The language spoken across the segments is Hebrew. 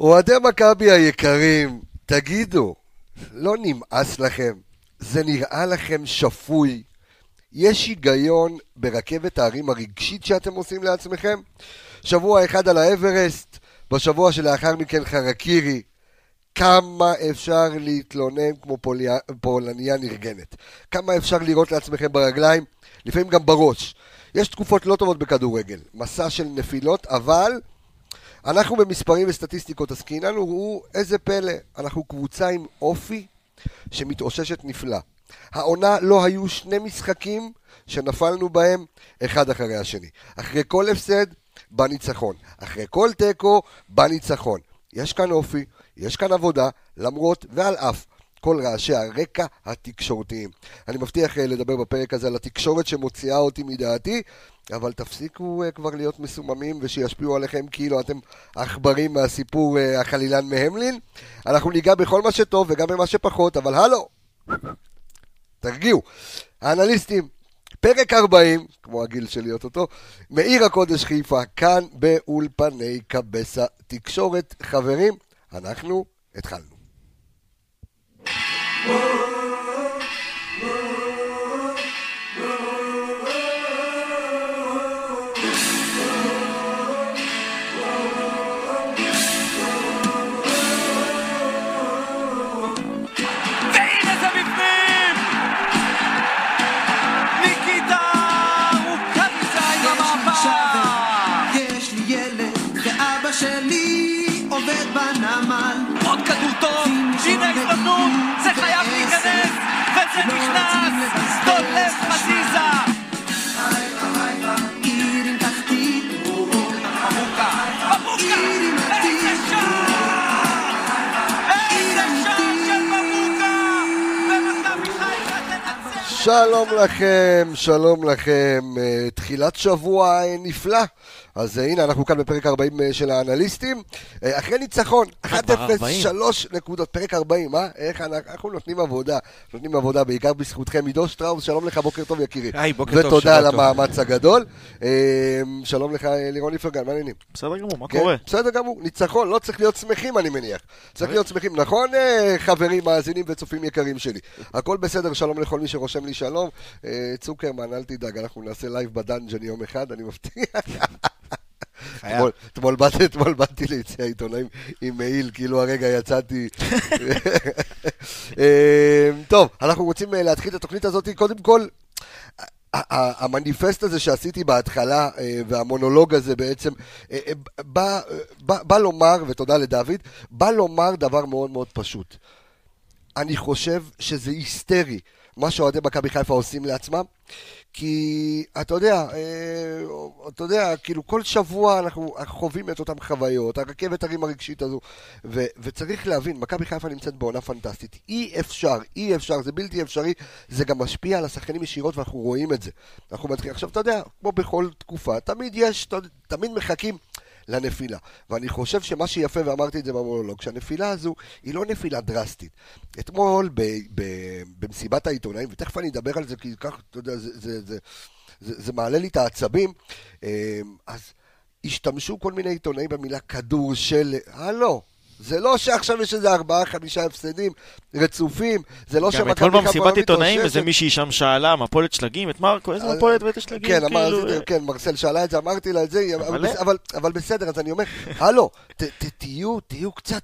אוהדי מכבי היקרים, תגידו, לא נמאס לכם? זה נראה לכם שפוי? יש היגיון ברכבת ההרים הרגשית שאתם עושים לעצמכם? שבוע אחד על האברסט, בשבוע שלאחר מכן חרקירי. כמה אפשר להתלונן כמו פוליה, פולניה נרגנת? כמה אפשר לירות לעצמכם ברגליים? לפעמים גם בראש. יש תקופות לא טובות בכדורגל, מסע של נפילות, אבל אנחנו במספרים וסטטיסטיקות עסקינן, וראו איזה פלא, אנחנו קבוצה עם אופי שמתאוששת נפלא. העונה לא היו שני משחקים שנפלנו בהם אחד אחרי השני. אחרי כל הפסד, בא ניצחון. אחרי כל תיקו, בא ניצחון. יש כאן אופי, יש כאן עבודה, למרות ועל אף כל רעשי הרקע התקשורתיים. אני מבטיח אה, לדבר בפרק הזה על התקשורת שמוציאה אותי מדעתי, אבל תפסיקו uh, כבר להיות מסוממים ושישפיעו עליכם כאילו אתם עכברים מהסיפור uh, החלילן מהמלין. אנחנו ניגע בכל מה שטוב וגם במה שפחות, אבל הלו, תרגיעו. האנליסטים, פרק 40, כמו הגיל שלי אוטוטו, מעיר הקודש חיפה, כאן באולפני קבסה תקשורת. חברים, אנחנו התחלנו. והנה וזה נכנס! דולף חזיזה! שלום לכם, שלום לכם, אה, תחילת שבוע אה, נפלא. אז אה, הנה, אנחנו כאן בפרק 40 אה, של האנליסטים. אחרי ניצחון, 1-0, כבר 40. 3 נקודות, פרק 40, אה? איך אנחנו, אנחנו נותנים עבודה, נותנים עבודה בעיקר בזכותכם. עידו שטראוס, שלום לך, בוקר טוב יקירי. היי, בוקר טוב, ותודה על. המאמץ הגדול. שלום לך, לירון איפרגן, מה העניינים? בסדר גמור, מה כן, קורה? בסדר גמור, ניצחון, לא צריך להיות שמחים אני מניח. צריך להיות שמחים, נכון חברים, מאזינים וצופים יקרים שלי? הכל בסדר, שלום לכל מי שרושם לי שלום. אה, צוקרמן, אל תדאג, אנחנו נעשה live בדאנג'ן יום אחד, אני מבטיח. אתמול- באתי- אתמול באתי ליציע העיתונאים עם מעיל, כאילו הרגע יצאתי. אה, טוב, אנחנו רוצים אה, להתחיל את התוכנית הזאת, קודם כל, המניפסט הזה שעשיתי בהתחלה, והמונולוג הזה בעצם, בא, בא, בא לומר, ותודה לדוד, בא לומר דבר מאוד מאוד פשוט. אני חושב שזה היסטרי, מה שאוהדי מכבי חיפה עושים לעצמם, כי אתה יודע, אה, אתה יודע, כאילו כל שבוע אנחנו חווים את אותן חוויות, הרכבת הרים הרגשית הזו, ו- וצריך להבין, מכבי חיפה נמצאת בעונה פנטסטית. אי אפשר, אי אפשר, זה בלתי אפשרי, זה גם משפיע על השחקנים ישירות ואנחנו רואים את זה. אנחנו מתחילים, עכשיו אתה יודע, כמו בכל תקופה, תמיד יש, תמיד מחכים. לנפילה. ואני חושב שמה שיפה, ואמרתי את זה במונולוג, שהנפילה הזו היא לא נפילה דרסטית. אתמול ב, ב, במסיבת העיתונאים, ותכף אני אדבר על זה, כי כך, אתה יודע, זה, זה, זה, זה, זה מעלה לי את העצבים, אה, אז השתמשו כל מיני עיתונאים במילה כדור של... הלו. זה לא שעכשיו יש איזה ארבעה, חמישה הפסדים רצופים, זה לא גם שמכבי אתמול חיפה במסיבת לא עיתונאים מתאוששת. איזה מישהי שם שאלה, מפולת שלגים, את מרקו, איזה אז- מפולת ואיזה שלגים, כן, כאילו... זה- כן, מרסל שאלה את זה, אמרתי לה את זה, אבל, אבל- בס- אבל, אבל בסדר, אז אני אומר, הלו, תהיו, תהיו קצת...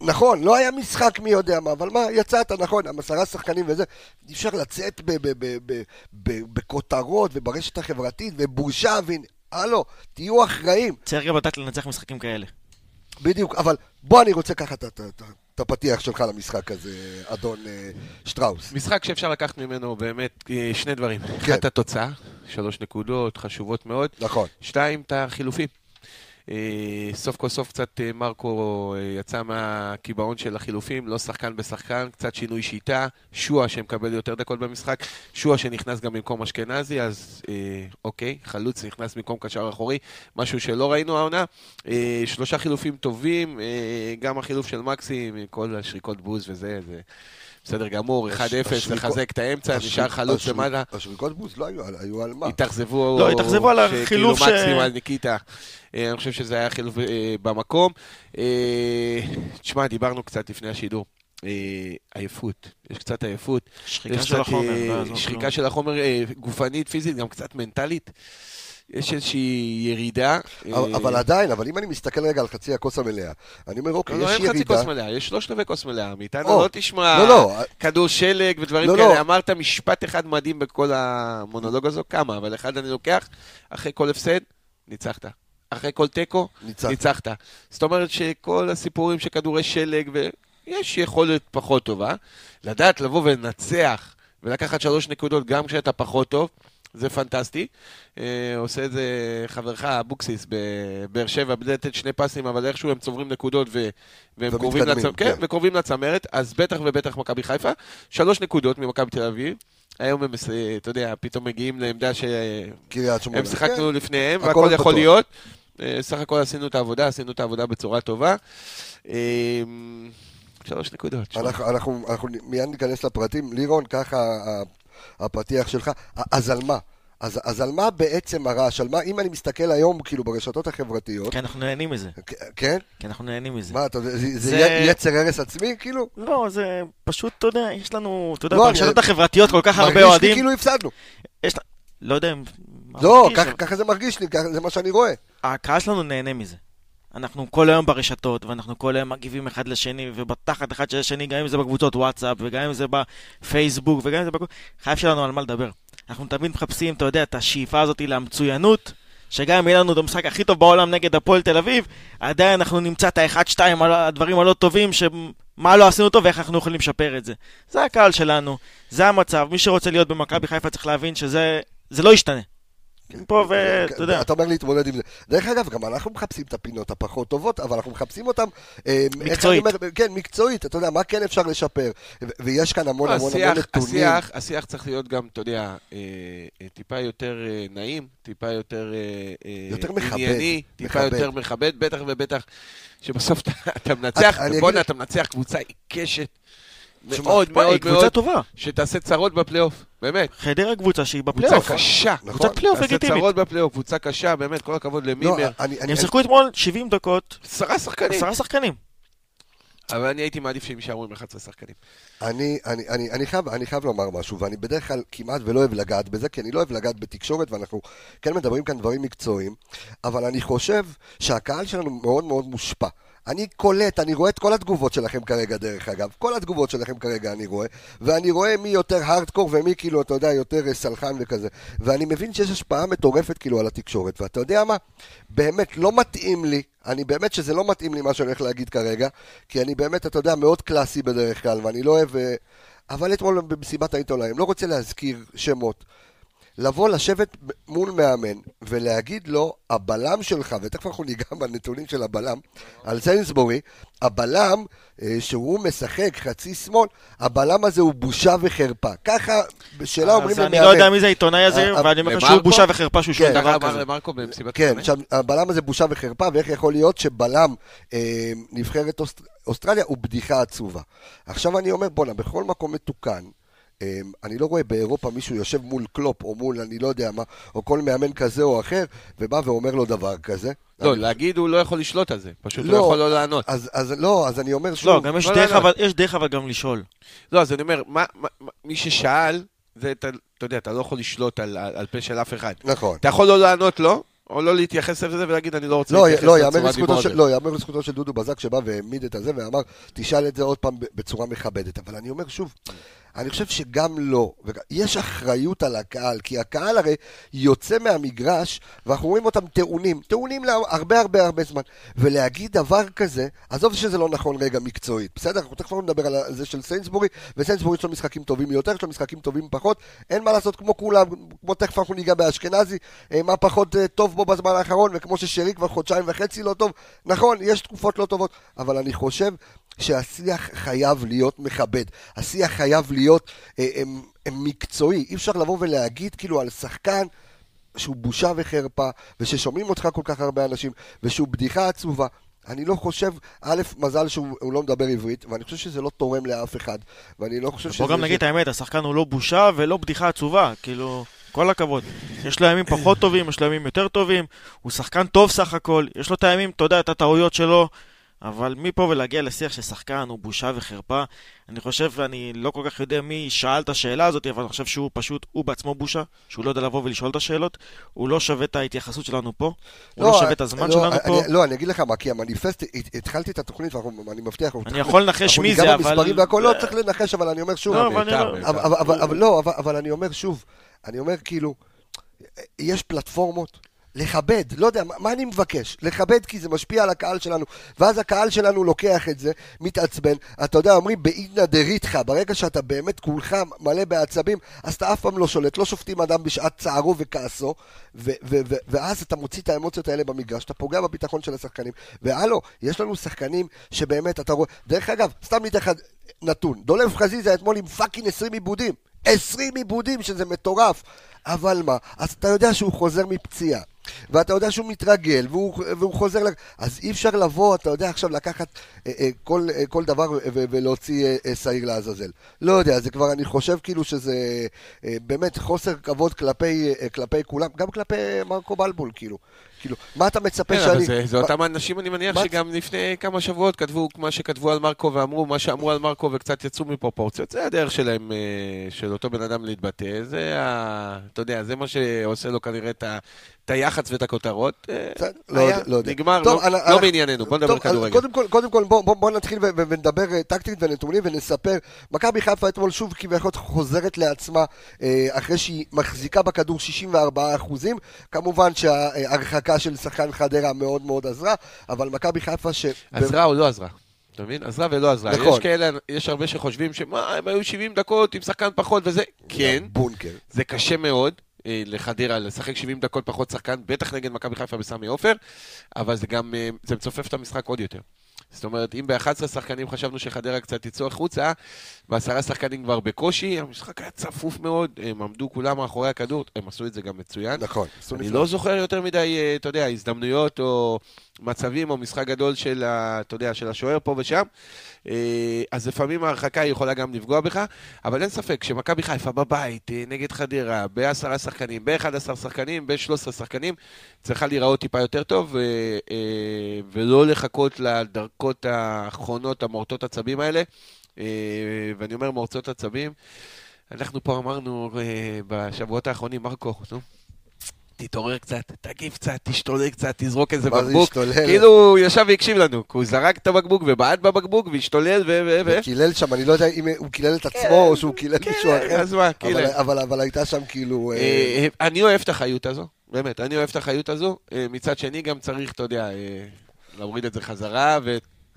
נכון, לא היה משחק מי יודע מה, אבל מה, יצאת, נכון, עם עשרה שחקנים וזה, אי אפשר לצאת בכותרות וברשת החברתית ובושה, והנה, הלו, תהיו אחראים, צריך גם לדעת לנצח משחקים כאלה. בדיוק, אבל בוא אני רוצה ככה את- הפתיח שלך למשחק הזה, אדון אה, שטראוס. משחק שאפשר לקחת ממנו באמת אה, שני דברים. כן. אחד, את התוצאה, שלוש נקודות חשובות מאוד. נכון. שתיים, את החילופים. אה, סוף כל סוף קצת אה, מרקו אה, יצא מהקיבעון של החילופים, לא שחקן בשחקן, קצת שינוי שיטה. שועה שמקבל יותר דקות במשחק, שועה שנכנס גם במקום אשכנזי, אז אוקיי, חלוץ נכנס במקום קשר אחורי, משהו שלא ראינו העונה. שלושה חילופים טובים, גם החילוף של מקסי, עם כל השריקות בוז וזה, זה בסדר גמור, 1-0, השריקות- לחזק את האמצע, השריק- נשאר חלוץ השריק- למעלה. השריקות בוז לא היו היו על מה? התאכזבו, לא, התאכזבו על החילוף ש- מקסים על ניקיטה. אה, אני חושב שזה היה חילוף אה, במקום. אה, תשמע, דיברנו קצת לפני השידור. עייפות, יש קצת עייפות. שחיקה יש של החומר. לא שחיקה. של החומר גופנית, פיזית, גם קצת מנטלית. יש איזושהי ירידה. אבל- אה, אבל עדיין, אבל אם אני מסתכל רגע על חצי הכוס המלאה, אני אומר, אוקיי, לא, לא, יש אין חצי ירידה. כוס מלאה, יש שלושת רבעי כוס מלאה. מאיתנו או, לא תשמע לא, לא, כדור שלג ודברים לא, כאלה. לא. אמרת משפט אחד מדהים בכל המונולוג הזו, כמה, אבל אחד אני לוקח, אחרי כל הפסד, ניצחת. אחרי כל תיקו, ניצחת. ניצחת. זאת אומרת שכל הסיפורים של כדורי שלג, ויש יכולת פחות טובה, לדעת לבוא ולנצח ולקחת שלוש נקודות גם כשאתה פחות טוב, זה פנטסטי. אה, עושה את זה חברך אבוקסיס בבאר שבע, בלי לתת שני פסים, אבל איכשהו הם צוברים נקודות ו... והם קרובים, לצ... כן, כן. וקרובים לצמרת, אז בטח ובטח מכבי חיפה. שלוש נקודות ממכבי תל אביב. היום הם, מס- אתה יודע, פתאום מגיעים לעמדה שהם. שיחקנו כן. לפניהם, הכל והכל יכול פתוח. להיות. אה, סך הכל עשינו את העבודה, עשינו את העבודה בצורה טובה. אה, שלוש נקודות. אנחנו, אנחנו, אנחנו מיד ניכנס לפרטים. לירון, ככה הפתיח שלך. אז על מה? אז, אז על מה בעצם הרעש? על מה, אם אני מסתכל היום, כאילו, ברשתות החברתיות, כי אנחנו נהנים מזה. כן? כי אנחנו נהנים מזה. מה, אתה זה, זה זה- יצר הרס עצמי, כאילו? לא, זה פשוט, אתה יודע, יש לנו, אתה יודע, לא, ברשתות אני- החברתיות כל כך הרבה מרגיש לי אוהדים. כאילו הפסדנו. יש לא יודע אם... לא, ככה- זה מרגיש לי, זה מה שאני רואה. הקהל שלנו נהנה מזה. אנחנו כל היום ברשתות, ואנחנו כל היום מגיבים אחד לשני, ובתחת אחד של השני, גם אם זה בקבוצות וואטסאפ, וגם אם זה בפייסבוק, וגם אם זה בכל... חייב שלנו על מה לדבר. אנחנו תמיד מחפשים, אתה יודע, את השאיפה הזאת למצוינות, שגם אם יהיה לנו את המשחק הכי טוב בעולם נגד הפועל תל אביב, עדיין אנחנו נמצא את האחד, שתיים, על הדברים הלא טובים, שמה לא עשינו טוב ואיך אנחנו יכולים לשפר את זה. זה הקהל שלנו, זה המצב. מי שרוצה להיות במכבי חיפה צריך להבין שזה זה לא ישתנה. פה ואתה יודע. אתה אומר להתמודד עם זה. דרך אגב, גם אנחנו מחפשים את הפינות הפחות טובות, אבל אנחנו מחפשים אותן... אה, מקצועית. אומר? כן, מקצועית, אתה יודע, מה כן אפשר לשפר. ויש כאן המון המון המון נתונים. השיח, השיח צריך להיות גם, אתה יודע, אה, אה, טיפה יותר אה, נעים, טיפה יותר אה, אה, יותר מכבד, ענייני, טיפה מכבד. יותר מכבד, בטח ובטח שבסוף אתה, אתה מנצח, בואנה, אתה מנצח קבוצה עיקשת מאוד היא מאוד קבוצה מאוד, טובה. שתעשה צרות בפלייאוף, באמת. חדרה קבוצה שהיא קבוצה בפלייאוף. קשה. נכון. קבוצת פלייאוף תעשה לגיטימית. צרות בפלייאוף, קבוצה קשה, באמת, כל הכבוד לא, למימר. הם שיחקו אתמול 70 דקות, עשרה שחקנים. עשרה שחקנים. אבל אני הייתי מעדיף שהם יישארו עם 11 שחקנים. אני, אני, אני, אני, חייב, אני חייב לומר משהו, ואני בדרך כלל כמעט ולא אוהב לגעת בזה, כי אני לא אוהב לגעת בתקשורת, ואנחנו כן מדברים כאן דברים מקצועיים, אבל אני חושב שהקהל שלנו מאוד מאוד מושפע. אני קולט, אני רואה את כל התגובות שלכם כרגע, דרך אגב, כל התגובות שלכם כרגע אני רואה, ואני רואה מי יותר הארדקור ומי כאילו, אתה יודע, יותר אה, סלחן וכזה, ואני מבין שיש השפעה מטורפת כאילו על התקשורת, ואתה יודע מה? באמת לא מתאים לי, אני באמת שזה לא מתאים לי מה שאני הולך להגיד כרגע, כי אני באמת, אתה יודע, מאוד קלאסי בדרך כלל, ואני לא אוהב... אה, אבל אתמול במסיבת העיתונאים, לא רוצה להזכיר שמות, לבוא לשבת מול מאמן ולהגיד לו, הבלם שלך, ותכף אנחנו ניגע בנתונים של הבלם, על סיינסבורי, הבלם אה, שהוא משחק חצי שמאל, הבלם הזה הוא בושה וחרפה. ככה, בשאלה אומרים אז למאמן. אני לא יודע מי זה העיתונאי הזה, אה, ואני אומר? שהוא בושה וחרפה שהוא שואל כן, דבר כזה. למרקו במסיבת כן, הבלם הזה בושה וחרפה, ואיך יכול להיות שבלם אה, נבחרת אוסט... אוסטרליה הוא בדיחה עצובה. עכשיו אני אומר, בואנה, בכל מקום מתוקן, אה, אני לא רואה באירופה מישהו יושב מול קלופ, או מול אני לא יודע מה, או כל מאמן כזה או אחר, ובא ואומר לו דבר כזה. לא, אני- להגיד הוא לא יכול לשלוט על זה, פשוט הוא לא. לא יכול לא לענות. אז, אז לא, אז אני אומר שוב, לא, גם יש לא, דרך לא, לא. אבל- יש דרך אבל גם לשאול. לא, אז אני אומר, מה- מה- מה- מי ששאל, זה, אתה אתה יודע, אתה לא יכול לשלוט על- על על פה של אף אחד. נכון. אתה יכול לא לענות לו, או לא להתייחס לזה ולהגיד, אני לא רוצה לא, להתייחס לא, לזכותו דיבור של. לא, יאמר לזכותו של דודו בזק שבא והעמיד את הזה ואמר, תשאל את זה עוד פעם בצורה מכבדת. אבל אני אומר שוב, אני חושב שגם לא, יש אחריות על הקהל, כי הקהל הרי יוצא מהמגרש, ואנחנו רואים אותם טעונים, טעונים להרבה הרבה הרבה זמן. ולהגיד דבר כזה, עזוב שזה לא נכון רגע מקצועית, בסדר? אנחנו תכף נדבר על זה של סיינסבורי, וסיינסבורי יש לו משחקים טובים יותר, יש לו משחקים טובים פחות, אין מה לעשות כמו כולם, כמו תכף אנחנו ניגע באשכנזי, אה, מה פחות אה, טוב בו בזמן האחרון, וכמו ששרי כבר חודשיים וחצי לא טוב, נכון, יש תקופות לא טובות, אבל אני חושב שהשיח חייב להיות מכבד, השיח חייב להיות אה, אה, אה, מקצועי, אי אפשר לבוא ולהגיד כאילו על שחקן שהוא בושה וחרפה, וששומעים אותך כל כך הרבה אנשים, ושהוא בדיחה עצובה. אני לא חושב, א', מזל שהוא הוא לא מדבר עברית, ואני חושב שזה לא תורם לאף אחד, ואני לא חושב שזה... בוא גם נגיד את האמת, השחקן הוא לא בושה ולא בדיחה עצובה, כאילו, כל הכבוד. יש לו ימים פחות טובים, יש לו ימים יותר טובים, הוא שחקן טוב סך הכל, יש לו את הימים, אתה יודע, את הטעויות שלו, אבל מפה ולהגיע לשיח ששחקן הוא בושה וחרפה, אני חושב, ואני לא כל כך יודע מי שאל את השאלה הזאת, אבל אני חושב שהוא פשוט, הוא בעצמו בושה, שהוא לא יודע לבוא ולשאול את השאלות, הוא לא שווה את ההתייחסות שלנו פה, הוא לא שווה את הזמן לא, שלנו אני- פה. לא, אני אגיד לך מה, כי המניפסט, הת- התחלתי את התוכנית, ואני מבטיח, אני יכול לנחש מי זה, אבל... במספרים והכל, לא צריך לנחש, אבל אני אומר שוב, לא, אבל- אבל אני לא- בית"ר, אבל, אבל, אבל, אבל לא, אבל, אבל אני אומר שוב, אני אומר כאילו, יש פלטפורמות, לכבד, לא יודע, מה, אני מבקש? לכבד כי זה משפיע על הקהל שלנו, ואז הקהל שלנו לוקח את זה, מתעצבן, אתה יודע, אומרים באידנא דריתחא, ברגע שאתה באמת כולך מלא בעצבים, אז אתה אף פעם לא שולט, לא שופטים אדם בשעת צערו וכעסו, ו- ו- ו- ואז אתה מוציא את האמוציות האלה במגרש, אתה פוגע בביטחון של השחקנים, והלו, יש לנו שחקנים שבאמת, אתה רואה, דרך אגב, סתם ניתן לך נתון, דולב חזיזה אתמול עם fucking 20 עיבודים, 20 עיבודים, שזה מטורף. אבל מה, אז אתה יודע שהוא חוזר מפציעה, ואתה יודע שהוא מתרגל, והוא, והוא חוזר... ל... אז אי אפשר לבוא, אתה יודע, עכשיו לקחת אה, אה, כל, אה, כל דבר ו- ולהוציא אה, אה, שעיר לעזאזל. לא יודע, זה כבר, אני חושב כאילו שזה אה, באמת חוסר כבוד כלפי, אה, כלפי כולם, גם כלפי מרקו בלבול, כאילו. כאילו, מה אתה מצפה כן, שאני... זה, זה אותם אנשים, אני מניח, שגם לפני כמה שבועות כתבו מה שכתבו על מרקו ואמרו מה שאמרו על מרקו וקצת יצאו מפרופורציות. זה הדרך שלהם, אה, של אותו בן אדם להתבטא. זה ה... אתה יודע, זה מה שעושה לו כנראה את ה... את היח"צ ואת הכותרות. נגמר, לא, בענייננו, בוא נדבר כדורגל. קודם כל, בוא, נתחיל ונדבר אה, טקטית ונתונים ונספר. מכבי חיפה אתמול שוב כביכול חוזרת לעצמה אה, אחרי שהיא מחזיקה בכדור 64 אחוזים. כמובן שההרחקה של שחקן חדרה מאוד מאוד עזרה, אבל מכבי חיפה ש... עזרה או לא עזרה? אתה מבין? עזרה ולא עזרה. נכון. יש כאלה, יש הרבה שחושבים שמה, הם היו 70 דקות עם שחקן פחות וזה. כן, בונקר. זה קשה מאוד אה, לחדרה לשחק 70 דקות פחות שחקן, בטח נגד מכבי חיפה בסמי עופר, אבל זה גם, אה, זה מצופף את המשחק עוד יותר. זאת אומרת, אם ב-11 שחקנים חשבנו שחדרה קצת יצאו החוצה, בעשרה שחקנים כבר בקושי, המשחק היה צפוף מאוד, הם עמדו כולם מאחורי הכדור, הם עשו את זה גם מצוין. נכון, עשו אני נפלא. לא זוכר יותר מדי, אה, אתה יודע, הזדמנויות או מצבים או משחק גדול של, ה, אתה יודע, של השוער פה ושם. אה, אז לפעמים ההרחקה יכולה גם לפגוע בך, אבל אין ספק שמכבי חיפה בבית, אה, נגד חדרה, בעשרה שחקנים, ב-11 שחקנים, ב-13 שחקנים, צריכה להיראות טיפה יותר טוב, אה, ולא לחכות לדרכות האחרונות, המורטות עצבים האלה. ואני אומר מורטות עצבים, אנחנו פה אמרנו בשבועות האחרונים, מרקו, נו, תתעורר קצת, תגיב קצת, תשתולל קצת, תזרוק איזה בקבוק. כאילו הוא ישב והקשיב לנו, כי הוא זרק את הבקבוק ובעט בבקבוק והשתולל ו... ו... קילל שם, אני לא יודע אם הוא קילל את עצמו או שהוא קילל מישהו כן, אחר. אז מה, אבל- קילל. אבל- הייתה שם כאילו... אה, אה, אני אוהב את החיות הזו, באמת, אני אוהב את החיות הזו. אה, מצד שני גם צריך, אתה יודע, אה, להוריד את זה חזרה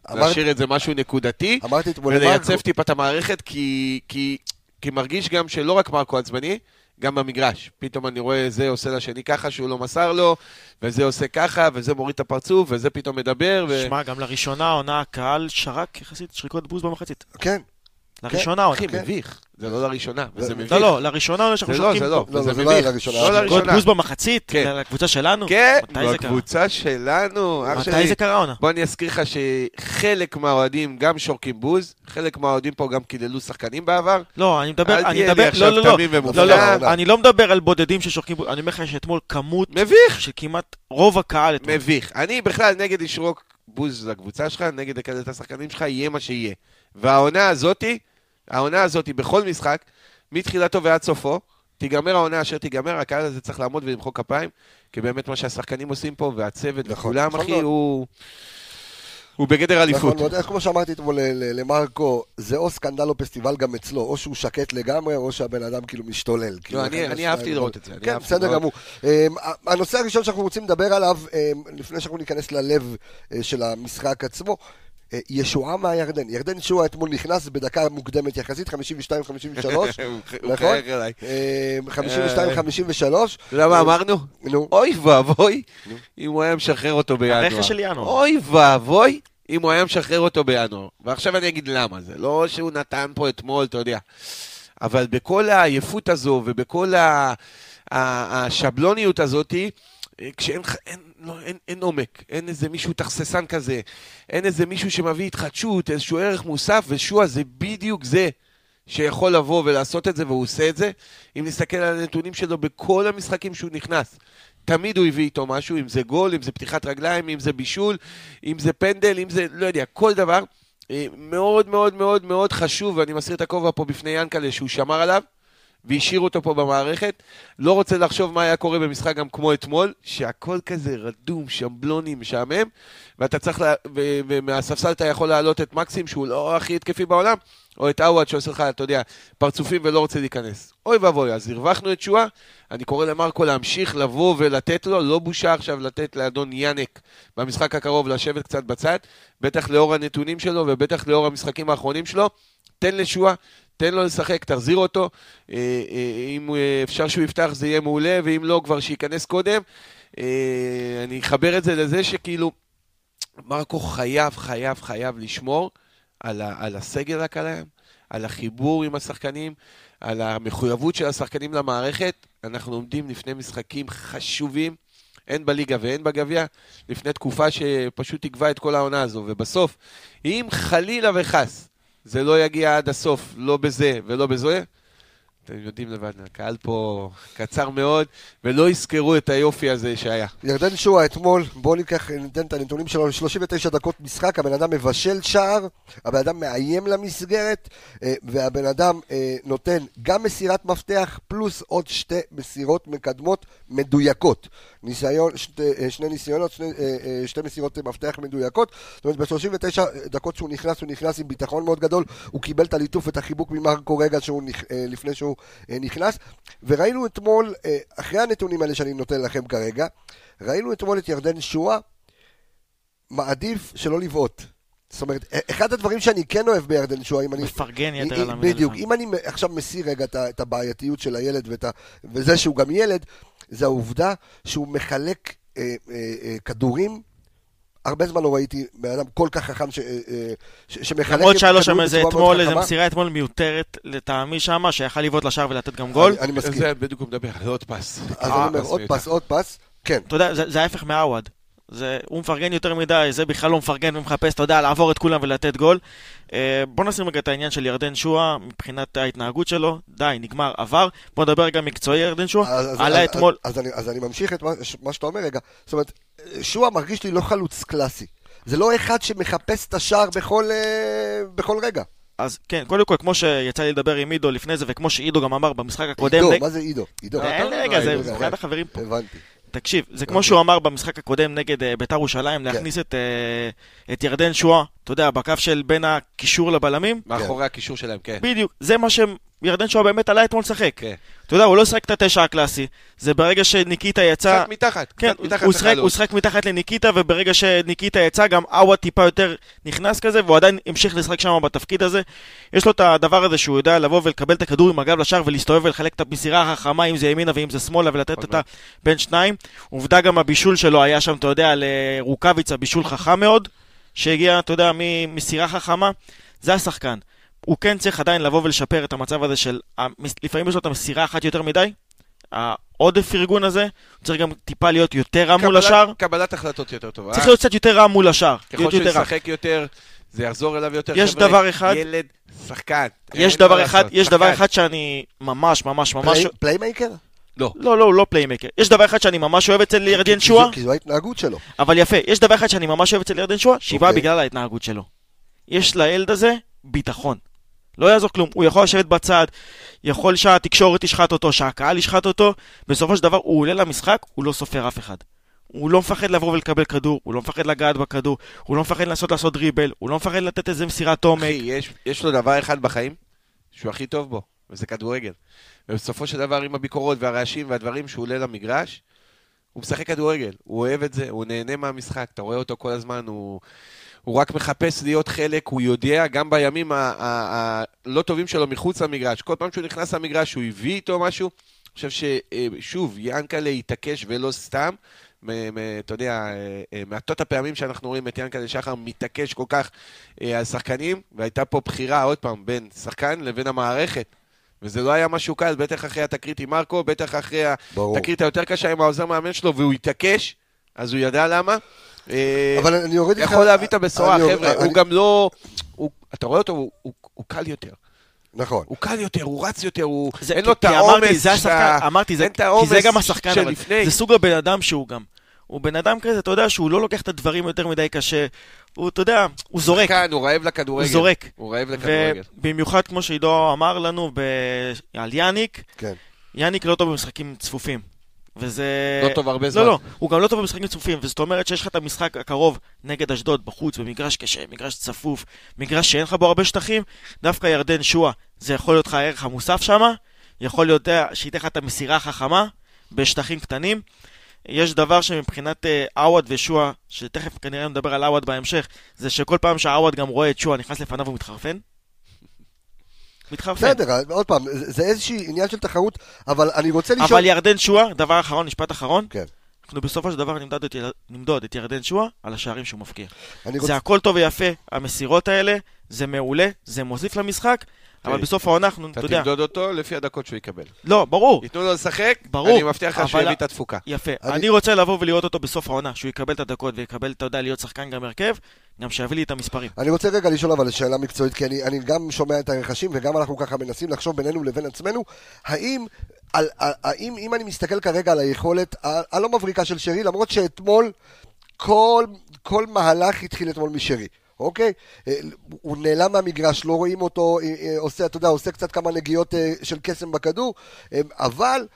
ולהשאיר את זה משהו נקודתי. אמרתי אתמול למרקו, ולייצב טיפה את המערכת, כי, כי, כי מרגיש גם שלא רק מרקו עצבני, גם במגרש. פתאום אני רואה זה עושה לשני ככה שהוא לא מסר לו, וזה עושה ככה, וזה מוריד את הפרצוף, וזה פתאום מדבר, ו... שמע, גם לראשונה העונה הקהל שרק יחסית שריקות בוז במחצית. כן, לראשונה העונה. אחי, מביך. זה לא לראשונה, וזה מביך. לא, לא, לראשונה העונה שאנחנו זה לא, שורקים זה לא, פה. לא, וזה זה לא מביך. לראשונה. לא לראשונה. בוז במחצית? כן. לקבוצה שלנו? כן, זה? בקבוצה שלנו, אח שלי. מתי זה קרה העונה? בוא אני אזכיר לך שחלק מהאוהדים גם שורקים בוז, חלק מהאוהדים פה גם קיללו שחקנים בעבר. לא, אני מדבר, אני מדבר, לא, לא, לא, לא. לא, אני לא מדבר על בודדים ששורקים, בוז, אני אומר לך שאתמול כמות מביך. של כמעט רוב הקהל אתמול. מביך. אני בכלל נגד לשרוק בוז לקבוצה שלך, נגד לקלל את השחקנים שלך, יהיה מה שיהיה. והעונה הזאתי, העונה הזאתי בכל משחק, מתחילתו ועד סופו, תיגמר העונה אשר תיגמר, הקהל הזה צריך לעמוד ולמחוא כפיים, כי באמת מה שהשחקנים עושים פה, והצוות נכון, וכולם, נכון אחי, מאוד. הוא... הוא בגדר אליפות. נכון מאוד, כמו שאמרתי אתמול למרקו, זה או סקנדל או פסטיבל גם אצלו, או שהוא שקט לגמרי, או שהבן אדם כאילו משתולל. כאילו, לא, אני- אחד אני. אהבתי לראות את זה, כן, בסדר. גמור. אמ, הנושא הראשון שאנחנו רוצים לדבר עליו, אמ, לפני שאנחנו ניכנס ללב אה, של המשחק עצמו, ישועה מהירדן. ירדן שועה אתמול נכנס בדקה מוקדמת יחסית, 52-53, הוא- הוא נכון? חייך אליי. אמ, 52-53. אתה יודע מה אמרנו? נו, אוי ואבוי אם הוא היה משחרר אותו בינואר. הרכש של ינואר. אוי ואבוי אם הוא היה משחרר אותו בינואר. ועכשיו אני אגיד למה. זה לא שהוא נתן פה אתמול, אתה יודע. אבל בכל העייפות הזו ובכל השבלוניות הזאתי, אה, כשאין לא, אין, אין עומק, אין איזה מישהו תכססן כזה, אין איזה מישהו שמביא התחדשות, איזשהו ערך מוסף, ושועה זה בדיוק זה שיכול לבוא ולעשות את זה, והוא עושה את זה. אם נסתכל על הנתונים שלו בכל המשחקים שהוא נכנס, תמיד הוא הביא איתו משהו, אם זה גול, אם זה פתיחת רגליים, אם זה בישול, אם זה פנדל, אם זה, לא יודע, כל דבר. אה, מאוד מאוד מאוד מאוד חשוב, ואני מסיר את הכובע פה בפני ינקלה, שהוא שמר עליו. והשאיר אותו פה במערכת. לא רוצה לחשוב מה היה קורה במשחק גם כמו אתמול, שהכל כזה רדום, שבלוני, משעמם, ואתה צריך, לה... ו... ומהספסל אתה יכול להעלות את מקסים, שהוא לא הכי התקפי בעולם, או את עווד שעושה לך, אתה יודע, פרצופים ולא רוצה להיכנס. אוי ואבוי, אז הרווחנו את שואה, אני קורא למרקו להמשיך לבוא ולתת לו, לא בושה עכשיו לתת לאדון יאנק במשחק הקרוב לשבת קצת בצד, בטח לאור הנתונים שלו ובטח לאור המשחקים האחרונים שלו. תן לשואה, תן לו לשחק, תחזיר אותו. אה, אה, אם אה, אפשר שהוא יפתח זה יהיה מעולה, ואם לא, כבר שייכנס קודם. אני אחבר את זה לזה שכאילו, מרקו חייב, חייב, חייב לשמור על, ה, על הסגל הקיים, על החיבור עם השחקנים, על המחויבות של השחקנים למערכת. אנחנו עומדים לפני משחקים חשובים, הן בליגה והן בגביע, לפני תקופה שפשוט תקבע את כל העונה הזו. ובסוף, אם חלילה וחס זה לא יגיע עד הסוף, לא בזה ולא בזה. אתם יודעים לבד, הקהל פה קצר מאוד, ולא יזכרו את היופי הזה שהיה. ירדן שואה אתמול, בואו ניקח, ניתן את הנתונים שלו, 39 דקות משחק, הבן אדם מבשל שער, הבן אדם מאיים למסגרת, אה, והבן אדם אה, נותן גם מסירת מפתח, פלוס עוד שתי מסירות מקדמות מדויקות. ניסיון, שתי, אה, שני ניסיונות, שני, שתי מסירות מפתח מדויקות. זאת אומרת, ב-39 דקות שהוא נכנס, הוא נכנס עם ביטחון מאוד גדול, הוא קיבל את הליטוף, את החיבוק ממרקו רגע שהוא, לפני שהוא אה, נכנס, וראינו אתמול, אה, אחרי הנתונים האלה שאני נותן לכם כרגע, ראינו אתמול את ירדן שואה מעדיף שלא לבעוט. זאת אומרת, אה, אחד הדברים שאני כן אוהב בירדן שואה, אם אני... מפרגן יתר על המילה. בדיוק, אם אני עכשיו מסיר רגע את הבעייתיות של הילד ואת, וזה שהוא גם ילד, זה העובדה שהוא מחלק אה, אה, אה, כדורים הרבה זמן לא ראיתי בן אדם כל כך חכם ש, אה, אה, ש, שמחלק למרות שהיה לו שם איזה אתמול, איזה מסירה אתמול מיותרת לטעמי שמה, שיכל לבעוט לשער ולתת גם גול. אני מסכים. זה בדיוק הוא מדבר, עוד פס. אז אני אומר, עוד פס, עוד פס, כן. אתה יודע, זה ההפך מעווד. זה, הוא מפרגן יותר מדי, זה בכלל לא מפרגן ומחפש, אתה יודע, לעבור את כולם ולתת גול. אה, בוא נשים רגע את העניין של ירדן שואה, מבחינת ההתנהגות שלו, די, נגמר, עבר. בוא נדבר גם מקצועי ירדן שואה, עלה אתמול... אז, אז, אז, אני, אז אני ממשיך את מה, מה שאתה אומר רגע. זאת אומרת, שואה מרגיש לי לא חלוץ קלאסי. זה לא אחד שמחפש את השער בכל, אה, בכל רגע. אז כן, קודם כל, כמו שיצא לי לדבר עם עידו לפני זה, וכמו שעידו גם אמר במשחק הקודם... עידו. מה זה עידו? עידו. אין, רגע, זה אחד החברים פה. הבנתי. תקשיב, זה כמו שהוא אמר במשחק הקודם נגד אה, ביתר ירושלים, כן. להכניס את, אה, את ירדן שואה, אתה יודע, בקו של בין הקישור לבלמים. מאחורי הקישור שלהם, כן. בדיוק, זה מה שהם ירדן שואה באמת עלה אתמול לשחק. כן. אתה יודע, הוא לא שחק את התשע הקלאסי. זה ברגע שניקיטה יצא... קצת מתחת, כן, קצת מתחת הוא שחק, הוא שחק מתחת לניקיטה, וברגע שניקיטה יצא, גם עווד טיפה יותר נכנס כזה, והוא עדיין המשיך לשחק שם בתפקיד הזה. יש לו את הדבר הזה שהוא יודע לבוא ולקבל את הכדור עם הגב לשער ולהסתובב ולחלק את המסירה החכמה, אם זה ימינה ואם זה שמאלה, ולתת אותה בין שניים. עובדה גם הבישול שלו היה שם, אתה יודע, לרוקאביצה, בישול חכם מאוד, שהגיע, אתה יודע, ממסירה חכמה. זה השחקן. הוא כן צריך עדיין לבוא ולשפר את המצב הזה של, לפעמים יש לו את המסירה אחת יותר מדי, העודף ארגון הזה, הוא צריך גם טיפה להיות יותר רע מול השאר. קבלת החלטות יותר טובה. צריך להיות קצת יותר רע מול השאר. ככל שהוא ישחק יותר, זה יחזור אליו יותר. יש דבר אחד... ילד, שחקן. יש דבר אחד, יש דבר אחד שאני ממש ממש ממש... playmaker? לא. לא, לא, הוא לא playmaker. יש דבר אחד שאני ממש אוהב אצל ירדן שואה. כי זו ההתנהגות שלו. אבל יפה, יש דבר אחד שאני ממש אוהב אצל ירדן שואה, באה אוקיי. בגלל ההתנהגות שלו. יש לילד הזה ביטחון. לא יעזור כלום, הוא יכול לשבת בצד, יכול שהתקשורת תשחט אותו, שהקהל ישחט אותו, בסופו של דבר הוא עולה למשחק, הוא לא סופר אף אחד. הוא לא מפחד לבוא ולקבל כדור, הוא לא מפחד לגעת בכדור, הוא לא מפחד לנסות לעשות דריבל, הוא לא מפחד לתת איזה מסירת עומק. אחי, יש, יש לו דבר אחד בחיים שהוא הכי טוב בו, וזה כדורגל. ובסופו של דבר עם הביקורות והרעשים והדברים שהוא עולה למגרש, הוא משחק כדורגל, הוא אוהב את זה, הוא נהנה מהמשחק, אתה רואה אותו כל הזמן, הוא... הוא רק מחפש להיות חלק, הוא יודע, גם בימים הלא טובים שלו מחוץ למגרש, כל פעם שהוא נכנס למגרש הוא הביא איתו משהו. אני חושב ששוב, ינקלה התעקש ולא סתם. אתה יודע, אה, אה, מעטות הפעמים שאנחנו רואים את ינקלה שחר מתעקש כל כך אה, על שחקנים, והייתה פה בחירה, עוד פעם, בין שחקן לבין המערכת. וזה לא היה משהו קל, בטח אחרי התקרית עם מרקו, בטח אחרי התקרית היותר קשה עם העוזר מאמן שלו, והוא התעקש. אז הוא ידע למה. אה, אבל אני יורד איתך... יכול להביא את הבשורה, חבר'ה, הוא גם לא... אתה רואה אותו, הוא- קל יותר. נכון. הוא קל יותר, הוא רץ יותר, הוא... זה- אין לו את העומס זה השחקן, שאתה- אמרתי, זה, כי זה גם השחקן, אבל שלפני. זה סוג הבן אדם שהוא גם. הוא בן אדם כזה, אתה יודע, שהוא לא לוקח את הדברים יותר מדי קשה. הוא, אתה יודע, הוא זורק. שחקן, הוא רעב לכדורגל. הוא זורק. הוא רעב לכדורגל. ובמיוחד, כמו שעידו אמר לנו ב... על יאניק, כן. יאניק לא טוב במשחקים צפופים. וזה... לא טוב הרבה זמן. לא, לא, הוא גם לא טוב במשחקים צפופים, וזאת אומרת שיש לך את המשחק הקרוב נגד אשדוד בחוץ, במגרש קשה, מגרש צפוף, מגרש שאין לך בו הרבה שטחים, דווקא ירדן שואה, זה יכול להיות לך הערך המוסף שם, יכול להיות שייתן לך את המסירה החכמה בשטחים קטנים. יש דבר שמבחינת אה, עווד ושואה, שתכף כנראה נדבר על עווד בהמשך, זה שכל פעם שעווד גם רואה את שואה נכנס לפניו הוא מתחרפן. מתחרפן. בסדר, עוד פעם, זה איזשהו עניין של תחרות, אבל אני רוצה לשאול... אבל ירדן שואה, דבר אחרון, משפט אחרון, כן. אנחנו בסופו של דבר נמדוד את, נמדוד את ירדן שואה על השערים שהוא מבקיע. רוצה... זה הכל טוב ויפה, המסירות האלה, זה מעולה, זה מוסיף למשחק, אבל אוקיי. בסוף העונה אנחנו, אתה אתה יודע, תמדוד אותו לפי הדקות שהוא יקבל. לא, ברור, ייתנו לו לשחק, ברור, אני מבטיח לך שהוא יביא את התפוקה. יפה. אני- רוצה לבוא ולראות אותו בסוף העונה, שהוא יקבל את הדקות ויקבל, אתה יודע, להיות שחקן גם הרכב, גם שיביא לי את המספרים. אני רוצה רגע לשאול אבל שאלה מקצועית, כי אני, אני גם שומע את הרכשים וגם אנחנו ככה מנסים לחשוב בינינו לבין עצמנו, האם, על, על, האם אם אני מסתכל כרגע על היכולת הלא מבריקה של שרי, למרות שאתמול כל, כל מהלך התחיל אתמול משרי. אוקיי? אה, הוא נעלם מהמגרש, לא רואים אותו, אה, אה, עושה, אתה יודע, עושה קצת כמה נגיעות של קסם בכדור, אבל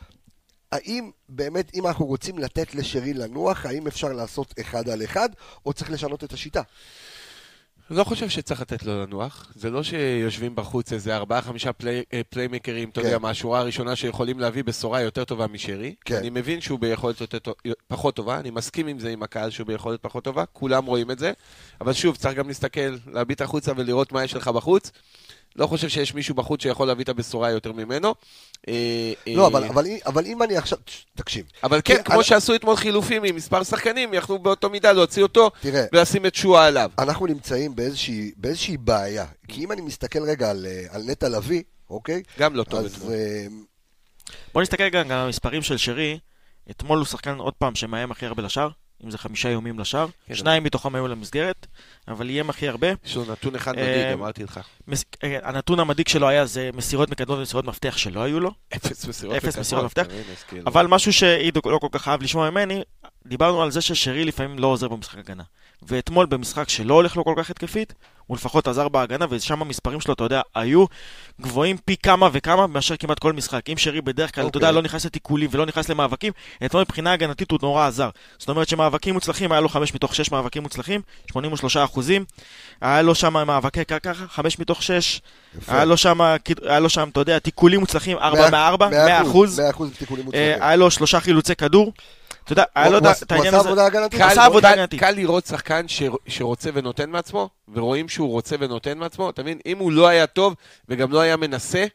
האם באמת, אם אנחנו רוצים לתת לשרי לנוח, האם אפשר לעשות אחד על אחד, או צריך לשנות את השיטה? לא חושב שצריך לתת לו לנוח. זה לא שיושבים בחוץ איזה ארבעה, חמישה פליי- אה, פליימקרים, אתה כן. יודע, מהשורה הראשונה שיכולים להביא בשורה יותר טובה משרי. כן. אני מבין שהוא ביכולת יותר פחות טובה, אני מסכים עם זה עם הקהל שהוא ביכולת פחות טובה, כולם רואים את זה. אבל שוב, צריך גם להסתכל, להביט החוצה ולראות מה יש לך בחוץ. לא חושב שיש מישהו בחוץ שיכול להביא את הבשורה יותר ממנו. אה, לא, אה, אבל, אבל, אם- אבל אם אני עכשיו... תקשיב. אבל כן, כמו אני- שעשו אתמול חילופים עם מספר שחקנים, יכלו באותו מידה להוציא אותו תראה, ולשים את שועה עליו. אנחנו נמצאים באיזושהי, באיזושהי בעיה. כי אם אני מסתכל רגע על, אה, על נטע לביא, אוקיי? גם לא טוב אז אתמול. בוא נסתכל גם על המספרים של שרי, אתמול הוא שחקן עוד פעם שמאיים הכי הרבה לשער, אם זה חמישה איומים לשער, כן, שניים מתוכם היו למסגרת, אבל איים הכי הרבה. יש לו נתון אחד אה, מדאיג, אמרתי לך. אה, הנתון המדאיג שלו היה זה מסירות מקדמות ומסירות מפתח שלא היו לו, אפס מסירות אפס מקדמות, מסירות מפתח. אז כאילו- אבל משהו שעידו לא כל כך אהב לשמוע ממני, דיברנו על זה ששרי לפעמים לא עוזר במשחק הגנה. ואתמול במשחק שלא הולך לו כל כך התקפית, הוא לפחות עזר בהגנה, ושם המספרים שלו, אתה יודע, היו גבוהים פי כמה וכמה מאשר כמעט כל משחק. אם שרי בדרך כלל, אתה יודע, אוקיי. לא נכנס לתיקולים ולא נכנס למאבקים, אתמול מבחינה הגנתית הוא נורא עזר. זאת אומרת שמאבקים מוצלחים, היה לו 5 מתוך 6 מאבקים מוצלחים, 83 אחוזים. היה לו שם מאבקי קרקע, 5 מתוך 6. יפה. היה לו שם, היה לו שם, אתה יודע, תיקולים מוצלחים, 4 מאה- מ-4, מאה 100 אחוז. מאה אחוז תיקונים אה, מוצלחים. היה לו שלושה חילוצי כדור. אתה יודע, היה הוא- לו הוא את עשה- הוא העניין עשה הזה. עבודה הגנתית. עשה עבודה הגנתית. קל לראות שחקן ש- שרוצה ונותן מעצמו, ורואים שהוא רוצה ונותן מעצמו, אתה מבין? אם הוא לא היה טוב וגם לא היה מנסה,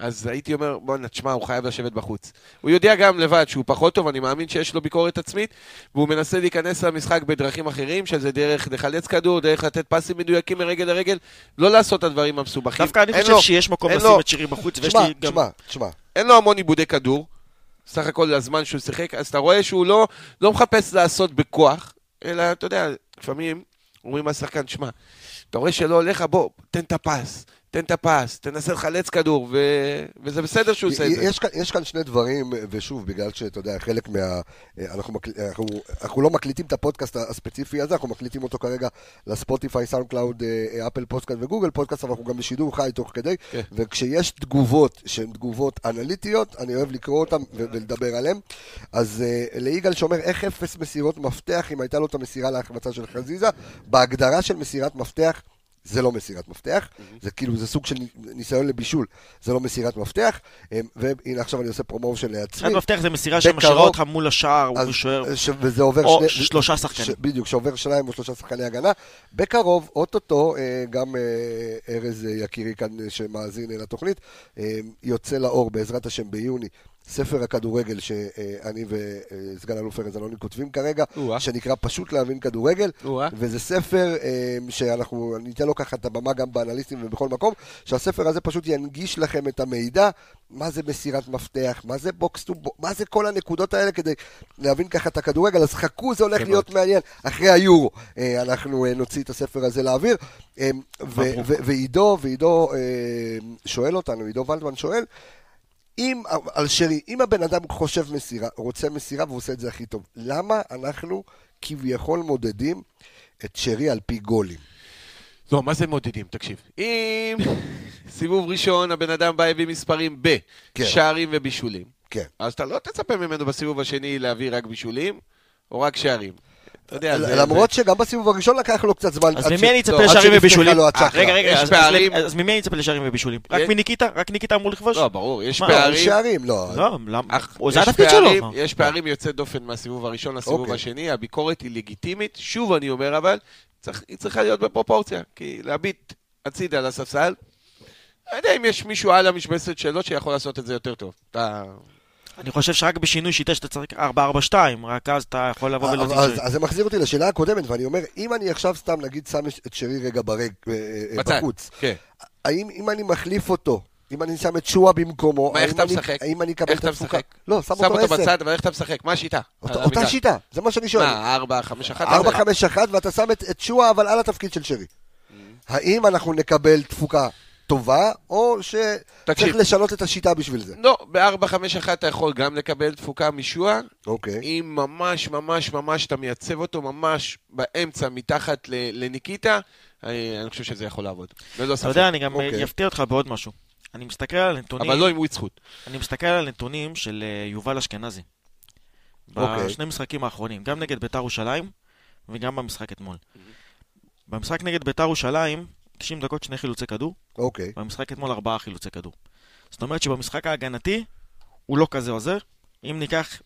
אז הייתי אומר, בואנה, תשמע, הוא חייב לשבת בחוץ. הוא יודע גם לבד שהוא פחות טוב, אני מאמין שיש לו ביקורת עצמית, והוא מנסה להיכנס למשחק בדרכים אחרים, שזה דרך לחלץ כדור, דרך לתת פסים מדויקים מרגל לרגל, לא לעשות את הדברים המסובכים. דווקא אני חושב לו- שיש מקום לשים לו- את שירי בחוץ, ויש לי גם... תשמע, תשמע. אין לו המון עיבודי כדור, סך הכל לזמן שהוא שיחק, אז אתה רואה שהוא לא, לא מחפש לעשות בכוח, אלא, אתה יודע, לפעמים אומרים לשחקן, שמע, אתה רואה שלא הולך, בוא, תן את הפס, תן את הפס, תנסה לחלץ כדור, ו... וזה בסדר שהוא עושה את זה. יש כאן, יש כאן שני דברים, ושוב, בגלל שאתה יודע, חלק מה... אנחנו, מקל... אנחנו, אנחנו לא מקליטים את הפודקאסט הספציפי הזה, אנחנו מקליטים אותו כרגע לספוטיפיי, סאונד קלאוד, אה, אפל פודקאסט וגוגל פודקאסט, אבל אנחנו גם בשידור חי תוך כדי, כן. וכשיש תגובות שהן תגובות אנליטיות, אני אוהב לקרוא אותן ולדבר עליהן. אז אה, ליגאל שאומר, איך אפס מסירות מפתח אם הייתה לו את המסירה להחמצה של חזיזה? בהגדרה של מסירת מפתח, זה לא מסירת מפתח, זה כאילו, זה סוג של ניסיון לבישול, זה לא מסירת מפתח, אמ, והנה עכשיו אני עושה promotion לעצמי. מסירת מפתח זה מסירה שמשאירה אותך מול השער, אז- ושוער, ש- וזה עובר או שני... שלושה שחקנים. ש- בדיוק, שעובר שניים או שלושה שחקני הגנה. בקרוב, אוטוטו, אה, גם אה, ארז יקירי כאן אה, שמאזין לתוכנית, יוצא לאור בעזרת השם ביוני ספר הכדורגל שאני וסגן אלוף ארז אלוני כותבים כרגע. שנקרא פשוט להבין כדורגל. וזה ספר אה, שאנחנו, אני אתן לו ככה את הבמה גם באנליסטים ובכל מקום, שהספר הזה פשוט ינגיש לכם את המידע, מה זה מסירת מפתח, מה זה box to box, מה זה כל הנקודות האלה כדי להבין ככה את הכדורגל, אז חכו, זה הולך כן להיות מעניין. אחרי היורו אה, אנחנו אה, נוציא את הספר הזה לאוויר. ועידו, ועידו שואל אותנו, עידו ולדמן שואל, אם, על שרי, אם הבן אדם חושב מסירה, רוצה מסירה והוא עושה את זה הכי טוב, למה אנחנו כביכול מודדים את שרי על פי גולים? לא, מה זה מודדים? תקשיב. אם סיבוב ראשון הבן אדם בא הביא מספרים כן. בשערים ובישולים, כן. אז אתה לא תצפה ממנו בסיבוב השני להביא רק בישולים, או רק שערים. אתה יודע. למרות שגם בסיבוב הראשון לקח לו קצת זמן. אז ממי אני אצפה לא, לשערים שנפתחה ובישולים? הצ'קרה. רגע, רגע, יש אז- ממי אני אצפה לשערים ובישולים? רק מניקיטה? רק ניקיטה אמור לכבוש? לא, ברור, יש לא, פערים. שערים, לא. לא, זה יש התפקיד פערים- שלו. יש פערים יוצאי דופן מהסיבוב הראשון לסיבוב אוקיי. השני, הביקורת היא לגיטימית, שוב אני אומר אבל, היא צריכה להיות בפרופורציה, כי להביט הצידה לספסל, לא יודע אם יש מישהו על המשבצת שלו שיכול לעשות את זה יותר טוב. אתה... אני חושב שרק בשינוי שיטה שאתה צריך 4-4-2, רק אז אתה יכול לבוא ולהוציא אז שרי. אז זה מחזיר אותי לשאלה הקודמת, ואני אומר, אם אני עכשיו סתם נגיד שם את שרי רגע ברג, אה, אה. בחוץ, כן. האם אם אני מחליף אותו, אם אני שם את שועה במקומו, מה, איך האם אתה אני- משחק? האם אני אקבל איך את אתה התפוקה? משחק? לא, שם שם אותו אותו עשר. בצד, אבל איך אתה משחק? מה השיטה? אותה-? שיטה, זה מה שאני שואל. מה, 4, 5, 1? 4, 5, 1, ואתה שם את, את שועה, אבל על התפקיד של שרי. האם אנחנו נקבל תפוקה טובה, או שצריך תקשיב. לשנות את השיטה בשביל זה? לא, ב-4, 5, 1 אתה יכול גם לקבל תפוקה משועה, אוקיי. אם ממש ממש ממש אתה מייצב אותו ממש באמצע, מתחת ל- לניקיטה, אה, אני חושב שזה יכול לעבוד. ללא אתה. יודע, אני גם אוקיי. אפתיע אותך בעוד משהו. אני מסתכל על נתונים, אבל לא עם וויט זכות. אני מסתכל על נתונים של אה, יובל אשכנזי. אוקיי. בשני משחקים האחרונים, גם נגד ביתר ירושלים וגם במשחק אתמול. במשחק נגד ביתר ירושלים, 90 דקות שני חילוצי כדור, אוקיי. במשחק אתמול ארבעה חילוצי כדור. זאת אומרת שבמשחק ההגנתי הוא לא כזה עוזר. אם ניקח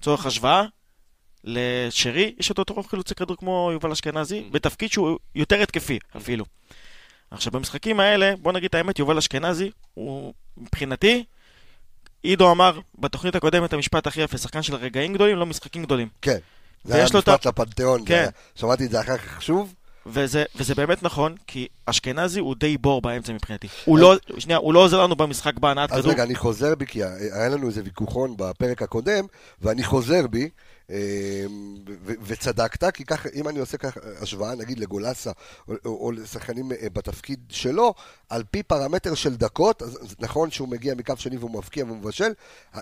צורך השוואה לשרי, יש אותו אותו חילוצי כדור כמו יובל אשכנזי, בתפקיד שהוא יותר התקפי אפילו. עכשיו במשחקים האלה, בוא נגיד את האמת, יובל אשכנזי, הוא מבחינתי, עידו אמר בתוכנית הקודמת המשפט הכי יפה, שחקן של רגעים גדולים, לא משחקים גדולים. כן. זה היה משפט לפנתיאון. כן. שמעתי את זה אחר כך שוב. וזה, וזה באמת נכון, כי אשכנזי הוא די בור באמצע מבחינתי. הוא לא, שנייה, הוא לא עוזר לנו במשחק בהנעת אז כדור. רגע, אני חוזר בי, כי היה לנו איזה ויכוחון בפרק הקודם, ואני חוזר בי, וצדקת, כי ככה, אם אני עושה ככה השוואה, נגיד לגולסה, או, או, או לשחקנים אה, בתפקיד שלו, על פי פרמטר של דקות, אז נכון שהוא מגיע מקו שני והוא מבקיע והוא מבשל,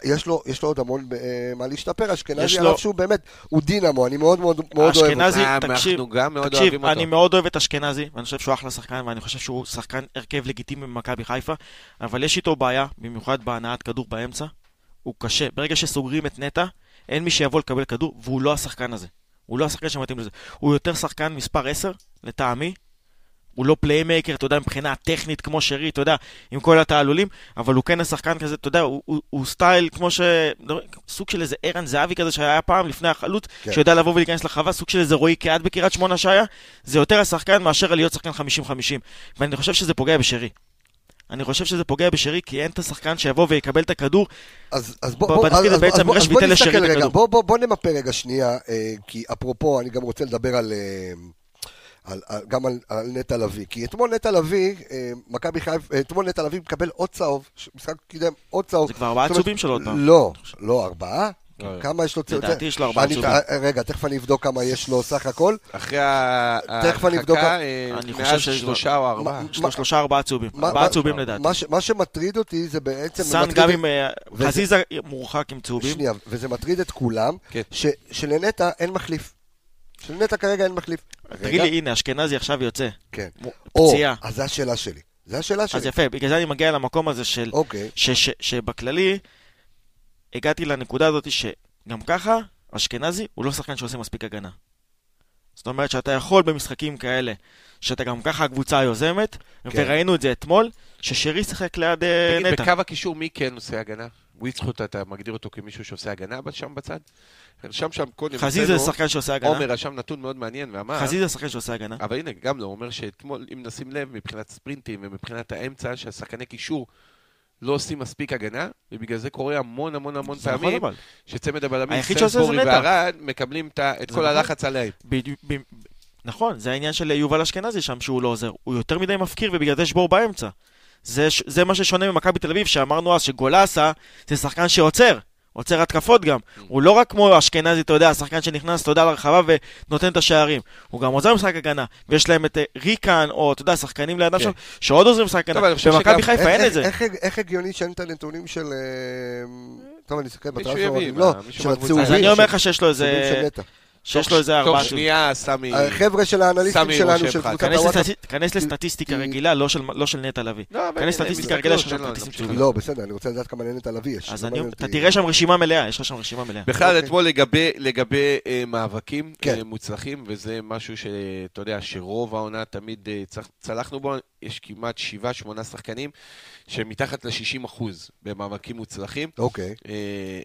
יש לו, יש לו עוד המון אה, מה להשתפר, אשכנזי לו- עליו שהוא באמת, הוא דינמו, אני מאוד מאוד מאוד אוהב אותו. אשכנזי, אה, תקשיב, אנחנו גם מאוד תקשיב, אוהבים אותו. אני מאוד אוהב את אשכנזי, ואני חושב שהוא אחלה שחקן, ואני חושב שהוא שחקן הרכב לגיטימי במכבי חיפה, אבל יש איתו בעיה, במיוחד בהנעת כדור באמצע. הוא קשה. ברגע שסוגרים את נטע, אין מי שיבוא לקבל כדור, והוא לא השחקן הזה. הוא לא השחקן שמתאים לזה. הוא יותר שחקן מספר 10, לטעמי. הוא לא playmaker, אתה יודע, מבחינה טכנית כמו שרי, אתה יודע, עם כל התעלולים, אבל הוא כן השחקן כזה, אתה יודע, הוא, הוא, הוא סטייל כמו ש... סוג של איזה ערן זהבי כזה שהיה פעם לפני החלוץ, כן. כן. שיודע לבוא ולהיכנס לחווה, סוג של איזה רועי קהת בקריית שמונה שהיה, זה יותר השחקן מאשר להיות שחקן 50-50. ואני חושב שזה פוגע בשרי. אני חושב שזה פוגע בשרי, כי אין את השחקן שיבוא ויקבל את הכדור. אז, אז בוא, בוא, בתפקיד אז, אז, בעצם אז, בוא, אז נסתכל רגע, הכדור. בוא, בוא, בוא נמפה רגע שנייה, אה, כי אפרופו, אני גם רוצה לדבר על, אה, על, על, גם על, על נטע לביא, כי אתמול נטע לביא, אה, מכבי חיפה, אה, אתמול נטע לביא מקבל עוד צהוב, משחק קידם עוד צהוב. זה כבר ארבעה צהובים שלו עוד פעם. לא, לא ארבעה? לא. כמה יש לו צהוב? לדעתי יש לו ארבעה אני- צהובים. אה, רגע, תכף אני אבדוק כמה יש לו סך הכל. אחרי. ההרחקה, אה, אני חושב מאז שיש לו- שלושה או ארבעה. מה- יש לו שלושה ארבעה צהובים. ארבעה מה- צהובים לדעתי. מה, שמטריד אותי זה בעצם... סאן גם עם... אה, חזיזה מורחק עם צהובים. שנייה, וזה מטריד את כולם, כן. שלנטע אין מחליף. שלנטע כרגע אין מחליף. תגיד לי, הנה, אשכנזי עכשיו יוצא. כן. פציעה. אז זו השאלה שלי. זו השאלה שלי. אז יפה, בגלל זה אני מגיע למקום הזה של... אוקיי. ש- ש- שבכללי, הגעתי לנקודה הזאת שגם ככה, אשכנזי הוא לא שחקן שעושה מספיק הגנה. זאת אומרת שאתה יכול במשחקים כאלה, שאתה גם ככה הקבוצה היוזמת, כן. וראינו את זה אתמול, ששרי שיחק ליד אה, תגיד, נטע. בקו הקישור מי כן עושה הגנה? וויט זכות, אתה מגדיר אותו כמישהו שעושה הגנה שם בצד? רשם שם קודם, חזיזה זה שחקן שעושה הגנה. עומר רשם נתון מאוד מעניין ואמר, חזיזה זה שחקן שעושה הגנה. אבל הנה, גם לא, הוא אומר שאתמול, אם נשים לב, מבחינת ספרינטים ומבחינת האמצע, שהשחקני קישור לא עושים מספיק הגנה, ובגלל זה קורה המון המון המון נכון פעמים, אבל. שצמד הבלמים סנסבורי. וערד מקבלים את כל נכון. הלחץ עליהם. בדיוק- ב- נכון, זה העניין של יובל אשכנזי שם שהוא לא עוזר. הוא יותר מדי מפקיר ובגלל זה יש בור באמצע. זה, זה מה ששונה ממכבי תל אביב, שאמרנו אז שגולסה זה שחקן שעוצר. עוצר התקפות גם. הוא לא רק כמו אשכנזי, אתה יודע, השחקן שנכנס, אתה יודע, לרחבה ונותן את השערים. הוא גם עוזר במשחק הגנה. ויש להם את אה, ריקן, או אתה יודע, שחקנים לידם כן. שם, שעוד עוזרים במשחק הגנה. במכבי חיפה אין את זה. איך- איך- איך הגיוני שאין את הנתונים של... אה, טוב, אני אסתכל יביא, לא, מישהו של. הצהובים. אז אני אומר לך שיש לו איזה... שיש לו איזה תוך ארבעה... שנייה, סמי... החבר'ה של האנליסטים שלנו, של קבוצת הוואטסאפ. כנס לסטטיסטיקה כי- רגילה, לא של- לא של נטע לביא. לא, כנס הם סטטיסטיקה מסתכלות, רגילה של סטטיסטים. שלו. לא, בסדר, אני רוצה לדעת כמה לנטע לביא יש. אז אתה. תראה שם רשימה מלאה, יש לך שם רשימה מלאה. בכלל, אוקיי. אתמול לגבי, אה, מאבקים כן. אה, מוצלחים, וזה משהו שאתה יודע, שרוב העונה תמיד אה, צלחנו בו, יש כמעט 7-8 שחקנים שמתחת ל-60% במאבקים מוצלחים. אוקיי. אה,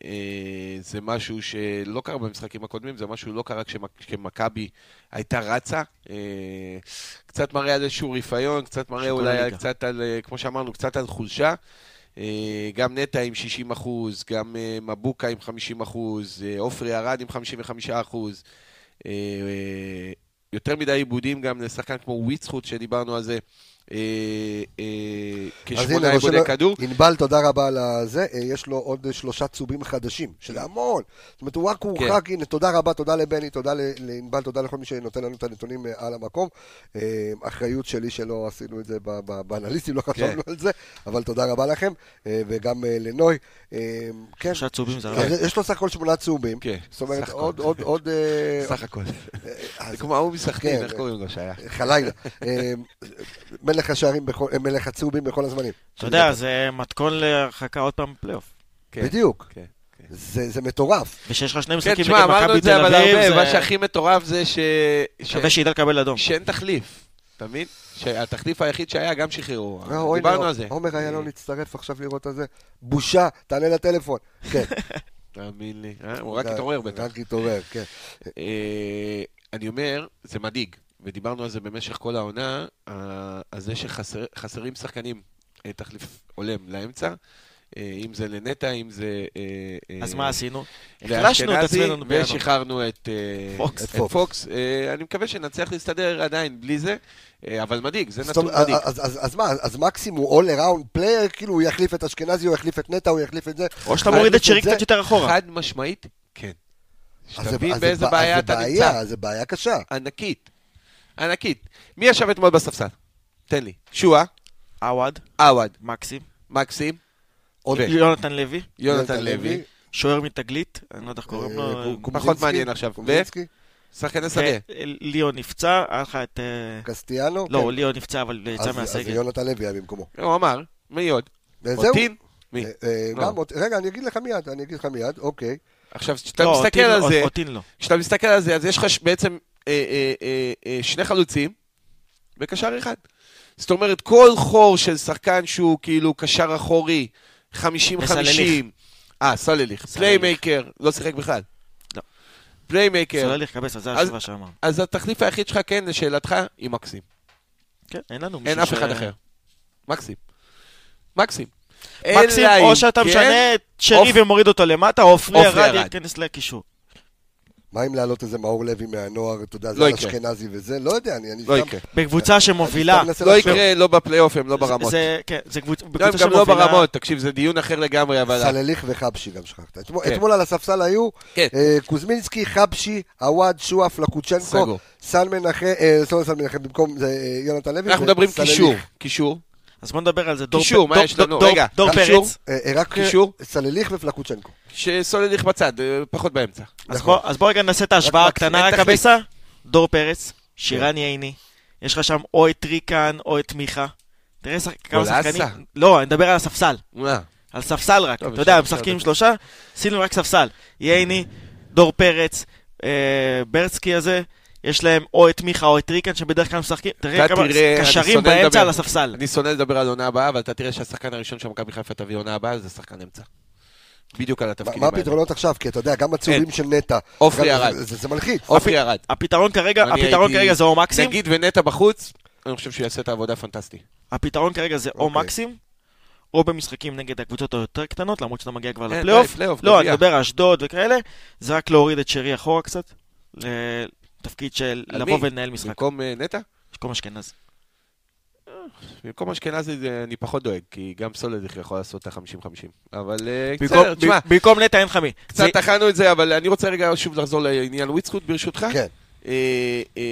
אה, זה משהו שלא קרה במשחקים הקודמים, זה משהו שלא קרה כשמכבי הייתה רצה. אה, קצת מראה על איזשהו רפיון, קצת מראה אולי על-. קצת על, אה, כמו שאמרנו, קצת על חולשה. אה, גם נטע עם 60 אחוז, גם אה, מבוקה עם 50 אחוז, עופרי ארד עם 55 אחוז. יותר מדי עיבודים גם לשחקן כמו וויצחוט שדיברנו על זה. אה, אה, כשמונה עיבודי כדור. ענבל, תודה רבה על הזה. אה, יש לו עוד שלושה צהובים חדשים, שזה המון. זאת אומרת, הוא רק הורחק, הנה, תודה רבה, תודה לבני, תודה לענבל, תודה לכל מי שנותן לנו את הנתונים על המקום. אחריות שלי שלא עשינו את זה ב- ב- באנליסטים, לא חשבנו על זה, אבל תודה רבה לכם, וגם לנוי. כן, שלושה צהובים זה הרבה. אז יש לו סך הכל שמונה צהובים. כן, זאת אומרת. עוד, עוד, עוד... סך הכל. זה כמו ההוא מסכנין, כן, איך קוראים לו שהיה? חלילה. מלך השערים, בכל- מלך הצהובים בכל הזמנים. אתה יודע, זה מתכון להרחקה עוד פעם בפלייאוף. כן, בדיוק. כן, כן. זה זה מטורף. ושיש לך שני כן, משחקים תשמע, נגד אמרנו מכבי את זה תל אבל אביב, הרבה, מה זה שהכי מטורף זה ש... ש- שווה שידע לקבל אדום. שאין תחליף, אתה מבין? שהתחליף היחיד שהיה גם שחררו. אה, דיברנו לא, על זה. עומר איילון הצטרף עכשיו לראות את זה. בושה, תענה לטלפון. כן. תאמין לי. אה, הוא רק רק- התעורר בטח. רק התעורר, כן. אה, אני אומר, זה מדאיג, ודיברנו על זה במשך כל העונה, אה, על זה שחסרים שחקנים אה, תחליף הולם לאמצע, אה, אם זה לנטע, אם זה... אה, אה, אז מה עשינו? החלשנו את עצמנו בינואר. ושחררנו את אה, פוקס. את את פוקס. פוקס. אה, אני מקווה שנצליח להסתדר עדיין בלי זה, אה, אבל מדאיג, זה נתון מדאיג. אז- אז אז מה, אז מקסים הוא all around player, כאילו הוא יחליף את אשכנזי, הוא יחליף את נטע, הוא יחליף את זה. או שאתה מוריד את שרי זה. קצת יותר אחורה. חד משמעית, כן. אז זה- שתבין באיזה בע- בעיה אז אתה זה נמצא. בעיה, זה בעיה קשה. ענקית. ענקית. מי ישב אתמול בספסל? תן לי. שועה, עווד, עווד, מקסים, מקסים, עוד- ו- יונתן לוי, יונתן לוי, שוער מתגלית, אני לא יודע איך קוראים אה, לו, קו- קומזינסקי, פחות מעניין עכשיו. ו- שחקני שדה. ליאון נפצע, היה לך את... אה, קסטיאנו. לא, כן. ליאון נפצע, אבל יצא אז- אז מהסגל. יונתן לוי היה במקומו. הוא אמר, מי עוד? וזהו. אותין? מי? אה, אה, לא. רגע, אני אגיד לך מיד, אני אגיד לך מיד, אוקיי. עכשיו, כשאתה לא, מסתכל על לא, זה. כשאתה מסתכל על זה, אז יש לך בעצם אה, אה, אה, אה, שני חלוצים וקשר אחד. זאת אומרת, כל חור של שחקן שהוא כאילו קשר אחורי, 50-50. וסלליך. אה. סלליך. פליימייקר, לא שיחק בכלל. לא. פליימייקר. סולליך קבס, זה התשובה שאמרנו. אז התחליף היחיד שלך, כן, לשאלתך, היא מקסים. כן, אין לנו אין מישהו אף ש- אחד אחר. מקסים. מקסים. מקסים, או שאתה משנה את שרי ומוריד אותו למטה, או ירד, ירד. ייכנס לקישור. מה אם להעלות איזה מאור לוי מהנוער, אתה יודע, לא זה יקרה. אשכנזי וזה? לא יודע, אני אני לא יקרה. בקבוצה שמובילה. לא. יקרה, לא בפלייאוף, הם לא ברמות. זה, כן, זה קבוצ- גם בקבוצה גם לא שמובילה. ברמות, תקשיב, זה דיון אחר לגמרי, אבל... סלליך וחבשי גם שכחת. אתמול- כן. אתמול על הספסל היו כן. אה, קוזמינסקי, חבשי, עווד, שועה, פלקוצ'נקו, סגור. סן מנחם, אה, סן מנחם, במקום אה, יונתן לוי. אנחנו מדברים. קישור. קישור. אז בוא נדבר על זה. דור קישור, מה יש לנו? רגע, דור קישור. פרץ. אה, אה, רק קישור. סלליך ופלקוצ'נקו. שסולליך בצד, אה, פחות באמצע. אז נכון. בוא- אז בוא רגע נעשה את ההשוואה הקטנה רק. הבסה. דור פרץ, שירן ייני, יש לך שם או את ריקן או את מיכה. תראה כמה. שחקנים. לא, אני מדבר על הספסל. על ספסל רק. טוב, אתה יודע, משחקים שלושה, שימו רק ספסל. ייני, דור פרץ, ברסקי הזה, יש להם או את מיכה או את ריקן שבדרך כלל משחקים. תראה כמה קשרים באמצע לדבר. על הספסל. אני שונא לדבר על עונה הבאה, אבל אתה תראה שהשחקן הראשון שמכבי חיפה תביא עונה הבאה זה שחקן אמצע. בדיוק על מה- התפקידים מה האלה. הפתרונות עכשיו? כי אתה יודע, גם הצהובים של נטע. עופרי ירד. זה- מלחיץ. עופרי ירד. הפתרון כרגע, זה או מקסים, נגיד ונטע בחוץ, אני חושב שהוא יעשה את העבודה פנטסטי. הפתרון כרגע זה או אוקיי. מקסים, או במשחקים נגד הקבוצות היותר קטנות, למרות שאתה מגיע כבר אין, לפלייאוף. די, פלייאוף, לא, אני. מדבר על אשדוד וכאלה, זה רק להוריד את שרי אחורה קצת, לתפקיד של לבוא? ולנהל משחק. במקום אה, נטע? במקום אשכנז. במקום אשכנזי זה- אני פחות דואג, כי גם סולד יכול לעשות את ה-50-50. אבל אה, בסדר, תשמע, במקום נטע אין לך מי. קצת טחנו את זה, אבל אני רוצה רגע שוב לחזור לעניין וויצחוט ברשותך. כן. אה, אה,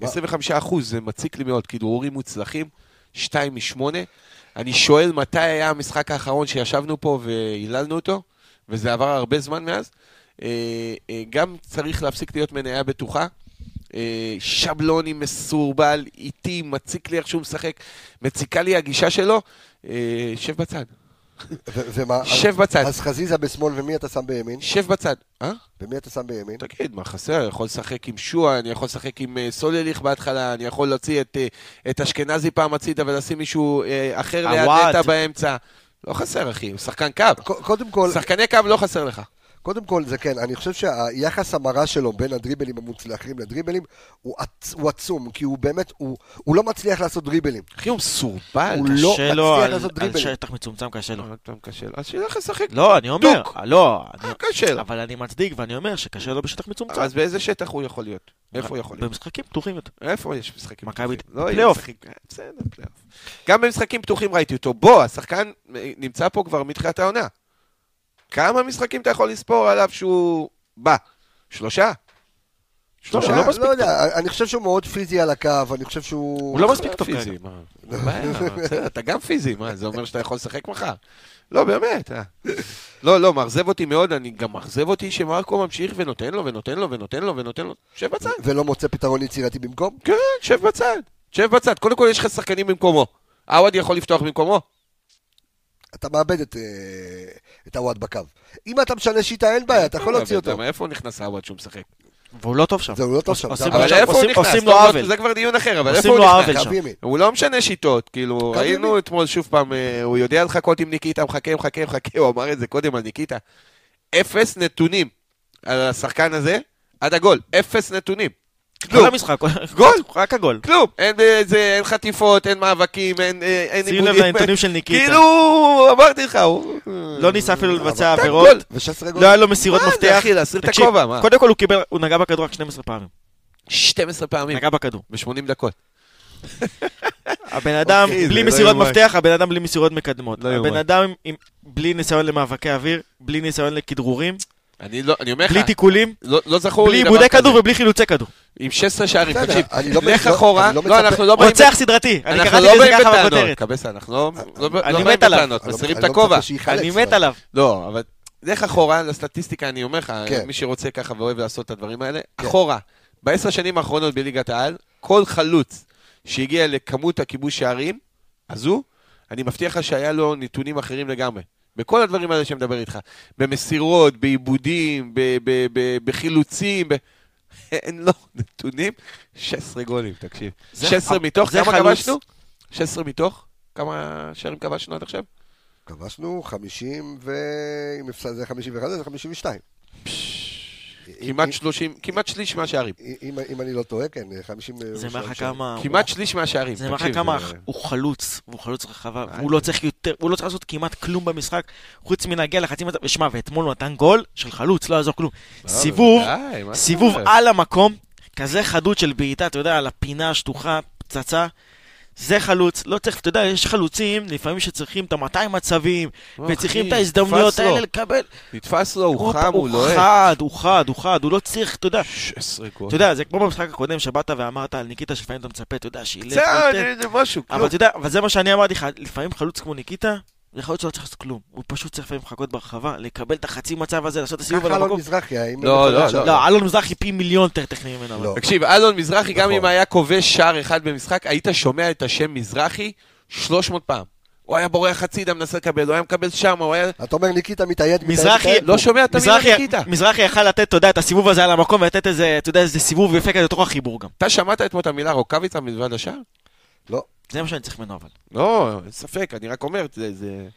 מה? 25 אחוז, זה מציק לי מאוד, כדרורים מוצלחים, 2 מ-8. אני שואל מתי היה המשחק האחרון שישבנו פה והיללנו אותו, וזה עבר הרבה זמן מאז. אה, אה, גם צריך להפסיק להיות מניה בטוחה. אה, שבלוני מסורבל, איטי, מציק לי איך שהוא משחק, מציקה לי הגישה שלו. שב בצד, ומה? שב בצד, אז חזיזה בשמאל, ומי אתה שם בימין? שב בצד. אה? ומי אתה שם בימין? תגיד, מה חסר? אני יכול לשחק עם שועה, אני יכול לשחק עם סולליך בהתחלה, אני יכול להוציא את, את אשכנזי פעם הצידה ולשים מישהו אחר ליד. נטע באמצע. לא חסר, אחי, הוא שחקן קו. ק- קודם כל, שחקני קו לא חסר לך. קודם כל זה כן, אני חושב שהיחס המרה שלו בין הדריבלים המוצלחים לדריבלים הוא, עצ... הוא עצום, כי הוא באמת, הוא, הוא לא מצליח לעשות דריבלים. אחי, הוא מסורבל. הוא לא קשה לו על לעשות על. שטח מצומצם, קשה לו. קשה לו. אז שילך לשחק. לא, אני אומר, דוק. לא, אני- אה, קשה לו. אבל אני מצדיק ואני אומר שקשה לו בשטח מצומצם. אז באיזה שטח הוא יכול להיות? איפה הוא יכול להיות? במשחקים פתוחים יותר. איפה יש משחקים מכבי- פתוחים? לא יהיה פלייאוף. אה, בסדר, פלייאוף. גם במשחקים פתוחים ראיתי אותו. בוא, השחקן אה, נמצא פה כבר מתחילת העונה. כמה משחקים אתה יכול לספור עליו שהוא בא? שלושה? שלושה? לא, לא לא יודע, אני חושב שהוא מאוד פיזי על הקו, אני חושב שהוא... הוא לא מספיק טוב פיזי. מה? אתה גם פיזי, מה, זה אומר שאתה יכול לשחק מחר? לא, באמת. אה. לא, לא, מאכזב אותי מאוד, אני גם מאכזב אותי שמרקו ממשיך ונותן לו ונותן לו ונותן לו ונותן לו. שב בצד. ולא מוצא פתרון יצירתי במקום? כן, שב בצד. שב בצד. קודם כל יש לך שחקנים במקומו. עווד יכול לפתוח במקומו? אתה מאבד את, אה, את הוואט בקו. אם אתה משנה שיטה, אין בעיה, אתה יכול להוציא אותו. איפה נכנס עווד שהוא משחק? והוא לא טוב שם. זהו, הוא לא טוב שם. עושים זה לו אבל איפה הוא עושים- נכנס? עושים לו עוול. זה כבר דיון אחר, אבל עושים איפה לו הוא עוול נכנס? שם. קו ימין. הוא לא משנה שיטות, כאילו, ראינו ימין. אתמול שוב פעם, אה, הוא יודע לחכות עם ניקיטה, מחכה, מחכה, מחכה, הוא אמר את זה קודם על ניקיטה. אפס נתונים על השחקן הזה עד הגול, אפס נתונים. כל כלום, המשחק, גול. רק הגול. כלום. אין איזה, אין חטיפות, אין מאבקים, אין אה, אין שים לב עיבודים. לנתונים של ניקיטה. כאילו, אמרתי לך, הוא... לא ניסה אפילו לבצע עבירות. גול. ו-16 לא. היה לו מסירות מה זה, מפתח. אחי, להסיר את הכובע, מה? קודם כל הוא קיבל, הוא נגע בכדור רק 12 פעמים. 12 פעמים, נגע בכדור. ב-80 דקות. הבן אדם זה בלי לא מסירות. מפתח, הבן אדם בלי מסירות מקדמות. לא הבן. אדם בלי ניסיון למאבקי אוויר, בלי ניסיון לכדרורים, אני לא, אני אומר לך, בלי תיקולים, לא לא זכור בלי לי דבר עיבודי כזה. כדור ובלי חילוצי כדור. עם 16 שערים, תקשיב, אני לא- לך לא- אחורה, לא לא, אנחנו לא באים... רוצח סדרתי, אני אנחנו קראתי לא לזה באים ככה בטענות, בכותרת. קבסה, אנחנו לא אני באים. בטענות, אני מסירים את לא הכובע. אני אבל- מת עליו. לא, אבל לך אחורה לסטטיסטיקה, אני אומר לך, כן. מי שרוצה ככה ואוהב לעשות את הדברים האלה, אחורה, בעשר שנים האחרונות בליגת העל, כל חלוץ שהגיע לכמות הכיבוש שערים, אז הוא, אני מבטיח לך שהיה לו נתונים אחרים לגמרי. בכל הדברים האלה שאני מדבר איתך. במסירות, בעיבודים, בחילוצים, ב... אין לו נתונים, 16 גולים, תקשיב. זה- 16 מתוך, כמה. כבשנו? 16 מתוך? כמה שערים כבשנו עד עכשיו? כבשנו 50 ו... אם הפסד זה 51, זה 52. כמעט אם- 30, כמעט שליש מהשערים. אם, אם אני לא טועה, כן, 50... זה מראה לך כמה... כמעט שליש מהשערים. זה מראה תקשיב, כמה זה- הוא חלוץ, והוא חלוץ רחבה, אה, והוא לא צריך יותר, הוא לא צריך לעשות כמעט כלום במשחק, חוץ מלהגיע לחצי מצב, ושמע, ואתמול הוא נתן גול של חלוץ, לא יעזור כלום. לא, סיבוב, סיבוב? על המקום, כזה חדות של בעיטה, אתה יודע, על הפינה השטוחה, פצצה. זה חלוץ, לא צריך, אתה יודע, יש חלוצים לפעמים שצריכים את ה-200 מצבים, לא, וצריכים את ההזדמנויות. האלה לקבל. נתפס לו, הוא חם, הוא הוא לוהט. חד, הוא חד, הוא חד, הוא לא צריך, אתה יודע, 16 גול. אתה יודע, זה כמו במשחק הקודם שבאת ואמרת על ניקיטה שלפעמים אתה מצפה, אתה יודע, שילך, זה משהו, אבל. אתה יודע, אבל זה מה שאני אמרתי לך, לפעמים חלוץ כמו ניקיטה, זה חלוץ שלא צריך לעשות כלום. הוא פשוט צריך לפעמים לחכות ברחבה, לקבל את החצי מצב הזה, לעשות את הסיבוב ככה על אלון המקום. מזרחי, האם... לא, לא, לא. לא, אלון מזרחי פי מיליון יותר טכני ממנו. לא. תקשיב, אלון מזרחי, גם נכון. אם היה כובש שער אחד במשחק, היית שומע את השם מזרחי 300 פעם. הוא היה בורח הצידה, מנסה לקבל, הוא היה מקבל שם, הוא היה... אתה אומר ניקיטה מתאייד, מתאייד, מזרחי-. לא שומע את המילה ניקיטה. מזרחי יכל לתת, אתה יודע, את הסיבוב הזה על המקום ולתת איזה, אתה יודע, איזה סיבוב יפה כזה לתוך החיבור גם. אתה שמעת אתמול את המילה רוקאביצה מלבד השער? לא. זה מה שאני צריך ממנו אבל. לא, אין ספק, אני רק אומר, זה... זה...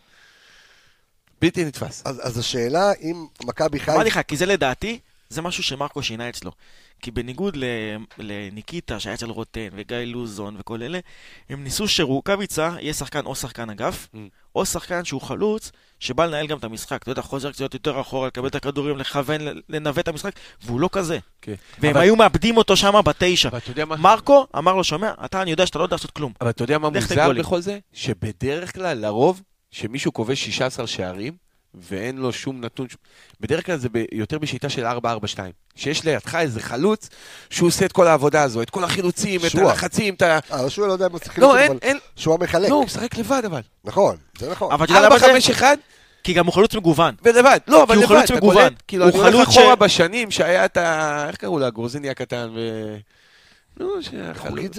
בלתי נתפס. אז, אז השאלה אם מכבי חיפה... אמרתי לך, כי זה לדעתי, זה משהו שמרקו שינה אצלו. כי בניגוד ל- לניקיטה שהיה אצל רוטן וגיא לוזון וכל אלה, הם ניסו שרוקאביצה יהיה שחקן או שחקן אגף, Mm. או שחקן שהוא חלוץ, שבא לנהל גם את המשחק. אתה יודע, חוזר קצת יותר אחורה, לקבל את הכדורים, לכוון, לנווט את המשחק, והוא לא כזה. כן. והם אבל- היו מאבדים אותו שם בתשע. מה? מרקו אמר לו, שומע, אתה, אני יודע שאתה לא יודע לעשות כלום. אבל אתה יודע מה מוזר. בכל זה? שבדרך כלל, לרוב, שמישהו כובש 16 שערים, ואין לו שום נתון, ש- בדרך כלל זה ב- יותר בשיטה של 4-4-2. שיש לידך איזה חלוץ שהוא עושה את כל העבודה הזו, את כל החילוצים, את שועה. הלחצים, את ה... אה, שהוא לא יודע אם הוא שיחק לא, אין, אין, שהוא המחלק. לא, הוא משחק לבד אבל. נכון, זה נכון. אבל אתה יודע למה זה? 4-5-1 כי גם הוא חלוץ מגוון. ולבד. לא, אבל הוא לבד, חלוץ אתה מגוון. קולט? כאילו, הוא אני הולך חלוץ אחורה בשנים שהיה את ה... איך קראו לה? הגרוזיני הקטן ו... נו, שהחלוץ...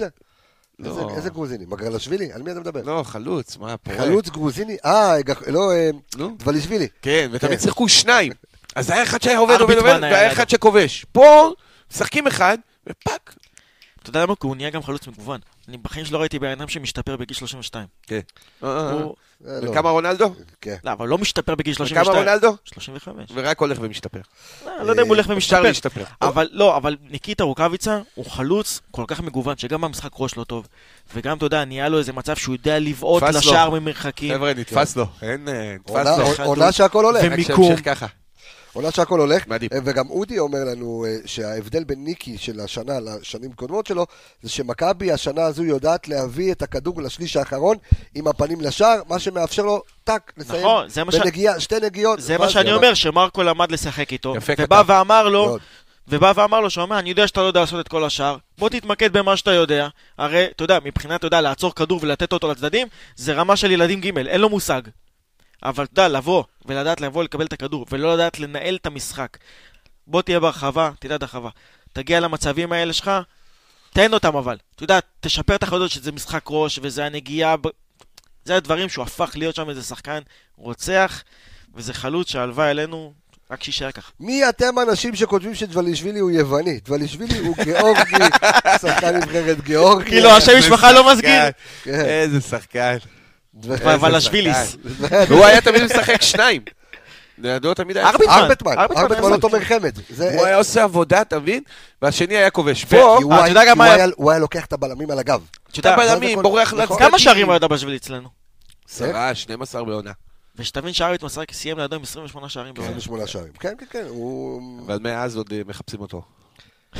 לא. איזה- גרוזיני? מגרלשווילי? על מי אתה מדבר? לא, חלוץ, מה, פורק. חלוץ גרוזיני? אה, לא, אה. דבלישווילי. כן, ותמיד כן. שיחקו שניים. אז היה אחד שהיה עובד, עובד, עובד, היה והיה. אחד שכובש. פה, משחקים אחד, ופאק. אתה יודע למה? כי הוא נהיה גם חלוץ מגוון. אני בחיים שלא ראיתי בן אדם שמשתפר בגיל 32. כן. הוא... אה, לא. וכמה רונלדו? כן. לא, אבל לא משתפר בגיל וכמה 32. רונלדו? 35. ורק הולך ומשתפר. לא, לא יודע אם הוא הולך אפשר ומשתפר. להשתפר. אבל לא, אבל ניקיטה רוקאביצה הוא חלוץ כל כך מגוון, שגם במשחק ראש לא טוב, וגם, אתה יודע, נהיה לו איזה מצב שהוא יודע לבעוט. לשער ממרחקים. חבר'ה, נתפס לו. אין, אה, נתפס לו. עונה שהכל הולך. ו- עונה שהכל הולך. מדהים. אה, וגם אודי אומר לנו אה, שההבדל בין ניקי של השנה לשנים קודמות שלו, זה שמכבי השנה הזו יודעת להביא את הכדור לשליש האחרון עם הפנים לשער, מה שמאפשר לו טאק, לסיים נכון, זה מה ש- בנגיעה, שתי נגיעות. זה מה שאני אומר, שמרקו למד לשחק איתו, יפה, ובא כתב. ואמר לו, מאוד. ובא ואמר לו, שומע, אני יודע שאתה לא יודע לעשות את כל השאר, בוא תתמקד במה שאתה יודע. הרי, אתה יודע, מבחינת, אתה יודע, לעצור כדור ולתת אותו לצדדים, זה רמה של ילדים ג', אין לו מושג. אבל אתה יודע, לבוא, ולדעת לבוא לקבל את הכדור, ולא לדעת לנהל את המשחק. בוא תהיה ברחבה, תדע הרחבה. תגיע למצבים האלה שלך, תן אותם אבל. אתה יודע, תשפר את החלטות שזה משחק ראש, וזה הנגיעה, ב... זה הדברים שהוא הפך להיות שם איזה שחקן רוצח, וזה חלוץ שהלוואי עלינו, רק שיישאר ככה. מי אתם האנשים שכותבים שדבלישווילי הוא יווני? דבלישווילי הוא גיאורגי, שחקן נבחרת גיאורגיה. כאילו, השם משפחה לא. מסגיר. כן. איזה שחקן. ו- אבל השביליס. והוא היה תמיד משחק שניים. לידו תמיד היה... ארביטמן. ארביטמן ארבטמן היה לא. תומר חמד. הוא היה עושה עבודה, אתה מבין? והשני היה כובש. פה, הוא אתה היה- יודע גם מה הוא היה- היה- הוא היה לוקח את הבלמים על הגב. אתה יודע, הבלמים, בורח. לצדדים. כמה שערים ידע בשביל אצלנו? עשרה, 12 בעונה. ושתבין שארית מסרק סיים לידו עם 28 שערים בעונה. 28 שערים. כן, כן, כן, הוא... אבל מאז עוד אה, מחפשים אותו.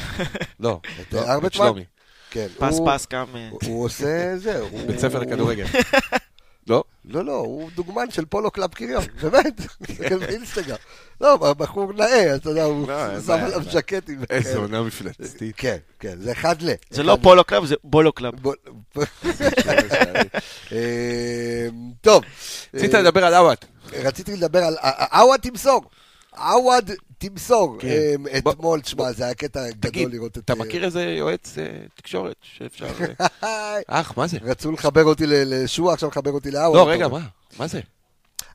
לא, את לא? את שלומי. כן. פס פס גם... אה, הוא עושה זה. הוא- בית ספר לכדורגל. לא? לא, לא, הוא דוגמן של פולו קלאב קריון, באמת, תסתכל באינסטגרם. לא, בחור נאה, אתה יודע, הוא לא, שם עליו ז'קטים. איזה. עונה מפלצתית. כן, כן, זה אחד ל. זה לא פולו קלאב, זה בולו קלאב. אה, טוב. רצית אה, לדבר על עווד. רציתי לדבר על... עווד תמסור. עווד תמסור. כן. אה, בוא- אתמול, תשמע, זה היה קטע תגיד, גדול לראות את... אתה אה, מכיר איזה יועץ אה, תקשורת שאפשר... אה, אח, מה זה? רצו לחבר אותי ל- לשועה, עכשיו לחבר אותי לעווד. לא, רגע, מה? מה זה?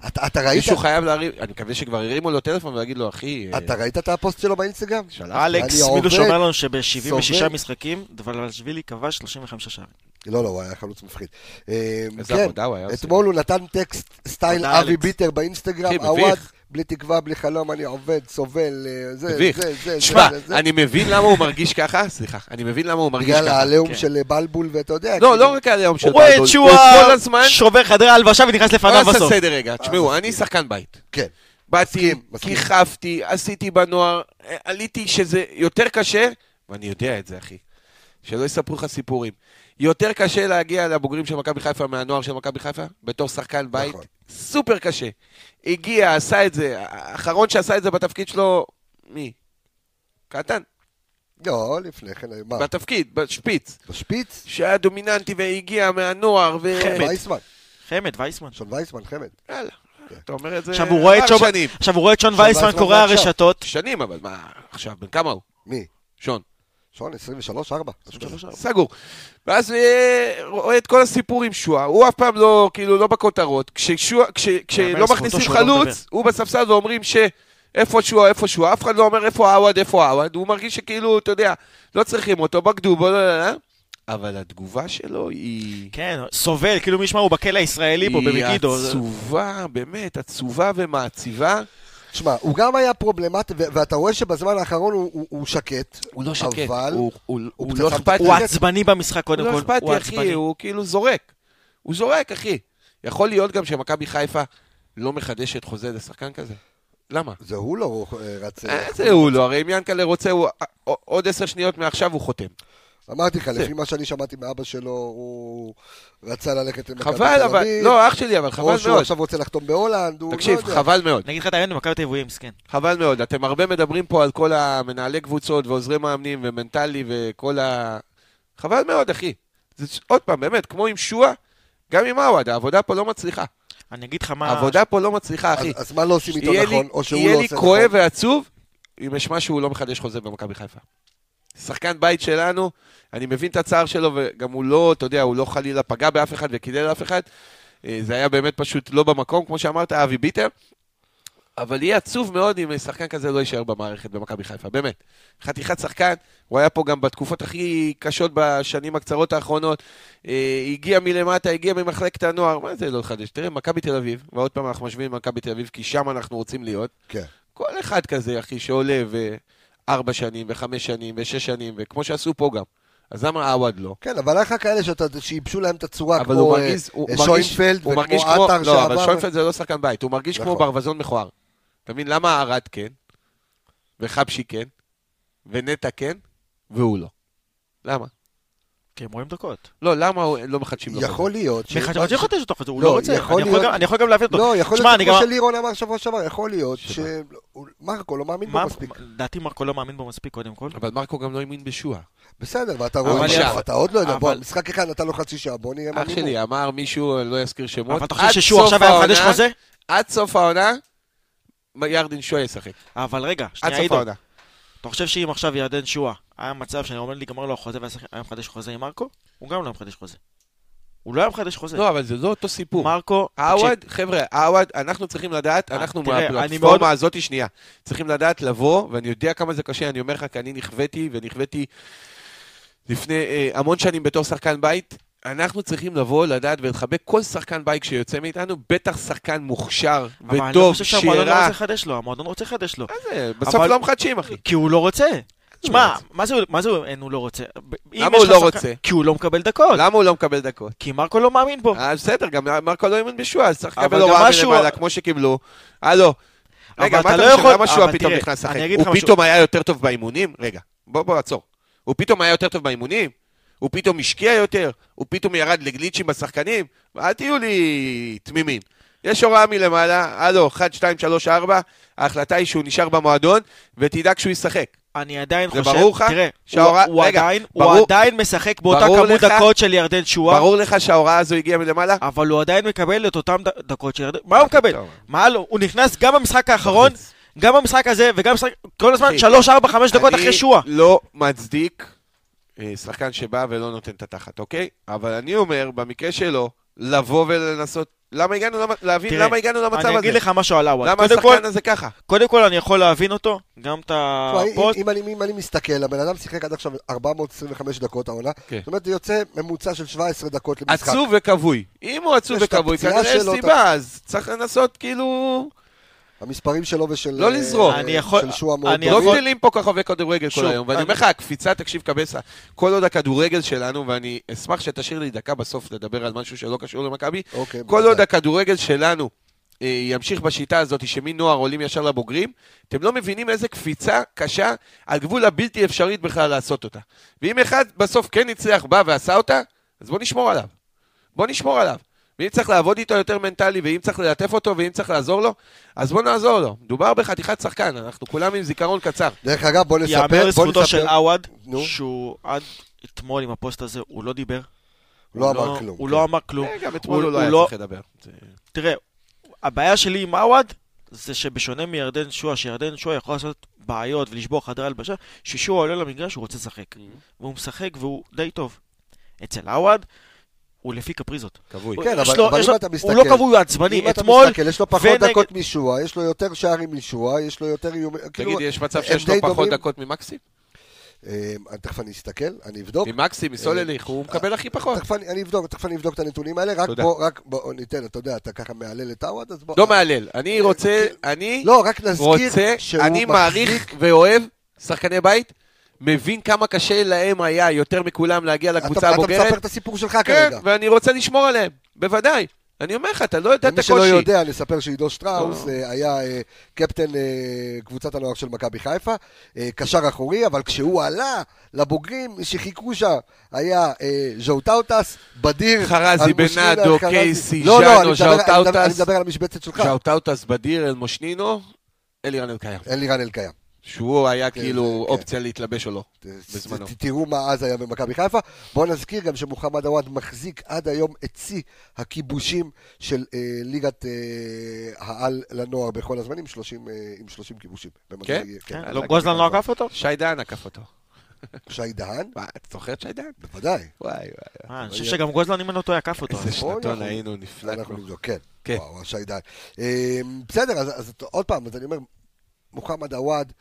אתה אתה ראית? מישהו חייב להרים, אני מקווה שכבר הרימו לו טלפון ולהגיד לו, אחי... אה, אתה ראית את הפוסט שלו באינסטגרם? אלכס מילוש עובד, אומר לנו שב-76 סובל. משחקים, דבלשווילי כבש 35 שערים. לא, לא, הוא היה חלוץ מפחיד. אה, איזה כן, עבודה הוא היה עושה. אתמול הוא נתן טקסט סטייל אבי. ביטר באינסטגרם, עווד. בלי תקווה, בלי חלום, אני עובד, סובל, אה, זה, מביך. זה, זה, שמע, זה, זה. אני מבין למה הוא מרגיש ככה, סליחה, אני מבין למה הוא מרגיש בגלל ככה. העליהום כן. של בלבול, ואתה יודע, לא, לא רק העליהום של הוא רואה בלבול, את הוא שועה כל הזמן... שובר חדרי הלבשה ונכנס בוא לפניו נעשה בסוף. סדר רגע, תשמעו, אה, אני שחקן בית. כן, באתי. כיכבתי, עשיתי בנוער, אה, עליתי שזה יותר קשה, ואני יודע את זה, אחי. שלא יספרו לך סיפורים. יותר קשה להגיע לבוגרים של מכבי חיפה מהנוער של מכבי חיפה, בתור שחקן בית. נכון. סופר קשה. הגיע, עשה את זה, האחרון שעשה את זה בתפקיד שלו, מי? קטן, לא, לפני כן, מה, בתפקיד, בשפיץ. בשפיץ? שהיה דומיננטי והגיע מהנוער, ו... חמד. וייסמן, חמד, וייסמן. שון וייסמן, חמד. יאללה, אתה אומר את זה עכשיו הוא רואה את שון- שנים. עכשיו הוא רואה את שון שון וייסמן קורא. הרשתות. שנים, אבל מה, עכשיו, בן כמה הוא? מי? שון. שון, 23, 4. סגור. ואז אה, רואה את כל הסיפור עם שועה, הוא אף פעם לא, כאילו, לא בכותרות. כש, כשלא מכניסים לא חלוץ. הוא בספסל ואומרים ש... איפה שועה, איפה שועה, אף אחד לא אומר איפה עווד, איפה עווד, הוא מרגיש שכאילו, אתה יודע, לא צריכים אותו, בגדו בו, לא, לא. אבל התגובה שלו היא... כן, סובל, כאילו מי ישמע, הוא בכלא הישראלי פה היא במגידו. זה- עצובה, באמת, עצובה ומעציבה. שמע, הוא גם היה פרובלמטי, ו- ואתה רואה שבזמן האחרון הוא- הוא הוא שקט. הוא לא שקט, אבל... הוא, הוא, הוא פצצה לא אכפתי. הוא מתקתקת. עצבני במשחק הוא קודם לא כל. הוא אחי, עצבני. הוא כאילו זורק. הוא זורק, אחי. יכול להיות גם שמכבי חיפה לא מחדשת חוזה לשחקן כזה? למה? זה הוא לא אה, רץ... אה, זה הוא לא, הרי אם ינקלה רוצה, הוא- אה, עוד עשר שניות מעכשיו הוא חותם. אמרתי לך. לפי מה שאני שמעתי מאבא שלו, הוא רצה ללכת למכבי תל חבל, אבל, אביב. לא, אח שלי, אבל חבל או שהוא מאוד. עכשיו רוצה לחתום בהולנד, הוא תקשיב, לא יודע. חבל מאוד. נגיד לך את האמת, במכבי תל אביב יהיה מסכן. חבל מאוד. אתם הרבה מדברים פה על כל המנהלי קבוצות ועוזרי מאמנים ומנטלי וכל ה... חבל מאוד, אחי. זה עוד פעם, באמת, כמו עם שועה, גם עם עווד, העבודה פה לא מצליחה. אני אגיד לך מה... העבודה פה לא מצליחה, אחי. אז מה לא עושים איתו יהיה לי- נכון, או שהוא יהיה לא לי עושה כואב נכון? ועצוב אם אשמע שהוא לא מחדש חוזה במכבי חיפה. שחקן בית שלנו, אני מבין את הצער שלו, וגם הוא לא, אתה יודע, הוא לא חלילה פגע באף אחד וקילל אף אחד. אה, זה היה באמת פשוט לא במקום, כמו שאמרת, אבי ביטר. אבל יהיה עצוב מאוד אם שחקן כזה לא יישאר במערכת במכבי חיפה, באמת. חתיכת שחקן, הוא היה פה גם בתקופות הכי קשות בשנים הקצרות האחרונות. אה, הגיע מלמטה, הגיע ממחלקת הנוער, מה זה לא לחדש? תראה, מכבי תל אביב, ועוד פעם אנחנו משווים עם מכבי תל אביב, כי שם אנחנו רוצים להיות. כן. כל אחד כזה, אחי, שעולה וארבע שנים, וחמש שנים, ושש שנים, וכמו שעשו פה גם. אז למה עווד לא? כן, אבל היה לך כאלה שאתה- שייבשו להם את הצורה, כמו מרגיש, אה, שוינפלד וכמו כמו, עטר לא, אבל שעבר. שוינפלד זה לא שחקן בית, הוא מרגיש כמו נכון. ברווזון מכוער. אתה מבין, למה ארד כן, וחבשי כן, ונטע כן, והוא לא? למה? כי הם רואים דקות. לא, למה לא מחדשים לו? יכול להיות. ש- מחדש, אני יכול לתת אותו, הוא לא, לא רוצה. אני יכול גם- להביא אותו. לא, יכול להיות אני כמו שלירון אמר שבוע שעבר, יכול להיות שמרקו לא מאמין בו מה- מספיק. לדעתי מרקו לא מאמין בו מספיק קודם כל. אבל מרקו גם לא האמין בשועה. בסדר, ואתה רואה, יפה. אתה עוד לא יודע, בוא, משחק אחד נתן לו חצי שעה, בוא נראה מה אח שלי, אמר מישהו, אני לא אזכיר שמות, אבל אתה חושב ששוע סוף עכשיו היה מחדש חוזה? עד סוף העונה, ירדין שועה ישחק. אבל רגע, שנייה עידו. אתה חושב שאם עכשיו ירדן שועה, היה מצב שאני אומר לי, גמר לו החוזה והיה מחדש חוזה עם מרקו? הוא גם לא היה מחדש חוזה. הוא לא היה מחדש חוזה. לא, אבל זה לא אותו סיפור. מרקו, עווד, חבר'ה, עווד, אנחנו צריכים לדעת, אה, אנחנו מהפלטפורמה מאוד- הזאת, שנייה, צריכים לדעת לבוא, ואני יודע כמה זה קשה, אני אומר לך, כי אני נכוויתי, ונכוויתי לפני אה, המון שנים בתור שחקן בית, אנחנו צריכים לבוא, לדעת ולחבק כל שחקן בית שיוצא מאיתנו, בטח שחקן מוכשר אבל אני לא וטוב, חושב שהמועדון לא שירה. רוצה לחדש לו, המועדון רוצה לחדש לו. מה זה? בסוף אבל- לא מחדשים, אחי. כי הוא לא רוצה. לא רוצה? מה זה, מה זה אין הוא לא רוצה? למה הוא לא רוצה? כי הוא לא מקבל דקות. למה הוא לא מקבל דקות? כי מרקו לא מאמין בו. אה, בסדר, גם מרקו לא האמין בשועה, אז צריך לקבל הוראה מלמעלה, כמו שקיבלו. הלו. רגע, אבל מה אתה לא חושב? למה שועה אבל פתאום נכנס לשחק? הוא. פתאום היה יותר טוב באימונים? רגע, בוא, בוא, עצור. הוא פתאום היה יותר טוב באימונים? הוא פתאום השקיע יותר? הוא פתאום ירד לגליצ'ים בשחקנים? אל תהיו לי תמימים. יש הוראה מלמעלה, הלו, 1, 2, 3, 4, ההחלטה היא שהוא נשאר במועדון, ותדאג שהוא ישחק. אני עדיין זה חושב, ברור לך תראה, שההוראה- הוא, הוא, רגע, עדיין, ברור- הוא עדיין משחק באותה כמות לך- דקות של ירדן שועה, ברור לך שההוראה הזו הגיעה מלמעלה? אבל הוא עדיין מקבל את אותן דקות של ירדן... מה הוא מקבל? מה לא? הוא נכנס גם במשחק האחרון, גם במשחק הזה, וגם במשחק... כל הזמן אחי, 3, 4, 5 דקות אחרי שועה. אני לא מצדיק אה, שחקן שבא ולא נותן את התחת, אוקיי? אבל אני אומר, במקרה שלו, לבוא ולנסות... למה הגענו, למ- להבין תראה, למה הגענו למצב אני הזה? אגיד לך משהו על עווד. למה כל- השחקן הזה ככה? קודם כל אני יכול להבין אותו, גם את תשמע, אם- הפוסט. אם אני- אם אני מסתכל, הבן אדם שיחק עד עכשיו 425 דקות העונה, כן. זאת אומרת, זה יוצא ממוצע של 17 דקות למשחק. עצוב וכבוי. אם הוא עצוב וכבוי, כנראה יש סיבה, אז צריך לנסות כאילו... המספרים שלו ושל... לא אה, לזרוק. אני יכול- של שועה מאוד אני לא טובים. גדלים פה כוכבי כדורגל כל היום, ואני אני- אומר לך, הקפיצה, תקשיב קבסה, כל עוד הכדורגל שלנו, ואני אשמח שתשאיר לי דקה בסוף לדבר על משהו שלא קשור למכבי, אוקיי, כל. עוד הכדורגל שלנו אה, ימשיך בשיטה הזאת שמנוער עולים ישר לבוגרים, אתם לא מבינים איזה קפיצה קשה על גבול הבלתי אפשרית בכלל לעשות אותה. ואם אחד בסוף כן הצליח, בא ועשה אותה, אז בוא נשמור עליו. בוא נשמור עליו. ואם צריך לעבוד איתו יותר מנטלי, ואם צריך ללטף אותו, ואם צריך לעזור לו, אז בוא נעזור לו. מדובר בחתיכת שחקן, אנחנו כולם עם זיכרון קצר. דרך אגב, בוא נספר, יאמר לזכותו של. עווד. שהוא עד אתמול עם הפוסט הזה, הוא לא דיבר. לא אמר כלום, הוא כן. לא אמר כלום. אה, גם אתמול הוא- לא היה לא- צריך לדבר. תראה, הבעיה שלי עם עווד, זה שבשונה מירדן שועה, שירדן שועה יכול לעשות בעיות ולשבור חדרי הלבשה, ששועה עולה למגרש, הוא רוצה לשחק. והוא משחק והוא די טוב. אצל עווד, הוא לפי קפריזות. כבוי. כן, יש אבל- לו- אבל יש אם לו- אתה הוא מסתכל- לא כבוי, הוא עצבני. אם אתה אתמול, מסתכל, יש לו פחות ונגד- דקות משועה, יש לו יותר שערים משועה, יש לו יותר איומים. כאילו, תגיד, יש מצב שיש לו פחות דומים. דקות ממקסים? אה, תכף אני אסתכל, אני אבדוק. ממקסים, מסולליך, הוא מקבל הכי פחות. תכף אני אבדוק, תכף אני אבדוק את הנתונים האלה, רק. בוא, רק בוא ניתן, אתה יודע, אתה ככה מהלל את עווד, אז בוא... לא מהלל, אני רוצה, אני לא, רק נזכיר רוצה, שהוא אני מעריך ואוהב שחקני בית, מבין כמה קשה להם היה יותר מכולם להגיע אתה- לקבוצה אתה הבוגרת. מספר את הסיפור שלך כן, כרגע. ואני רוצה לשמור עליהם, בוודאי. אני אומר לך, אתה לא יודע את למי שלא הקושי. יודע, נספר שעידו שטראוס לא. אה, היה אה, קפטן אה, קבוצת הנוער של מכבי חיפה, קשר אחורי, אבל כשהוא עלה לבוגרים, שחיכו שם היה אה, ז'ו טאוטס, בדיר, חרזי, בנאדו. קייסי, לא, לא, ז'אנו, אני מדבר- ז'או אני מדבר- על המשבצת שלך, ז'אוטאוטס בדיר, אל מושנינו, אלירן אלקיים. אלירן אלקיים. שהוא היה כן, כאילו כן. אופציה להתלבש או לא. בזמנו. תראו מה אז היה במכבי חיפה. בואו נזכיר גם שמוחמד עוואד מחזיק עד היום את שיא הכיבושים של אה, ליגת אה, העל לנוער בכל הזמנים, 30, אה, עם 30 כיבושים. כן? כן, כן, לא, גוזלן לא. עקף אותו? שי דהן עקף אותו. שי דהן, אתה זוכר את שי דהן? בוודאי. וואי וואי. אני חושב שגם גוזלן, אם אני לא טועה, עקף אותו. איזה נכון, שנתון אנחנו- היינו, אנחנו נפלטנו. נבדוק, כן. כן. וואו, שי דהן. בסדר, אז, אז עוד פעם, אז אני אומר, מוחמד עוואד,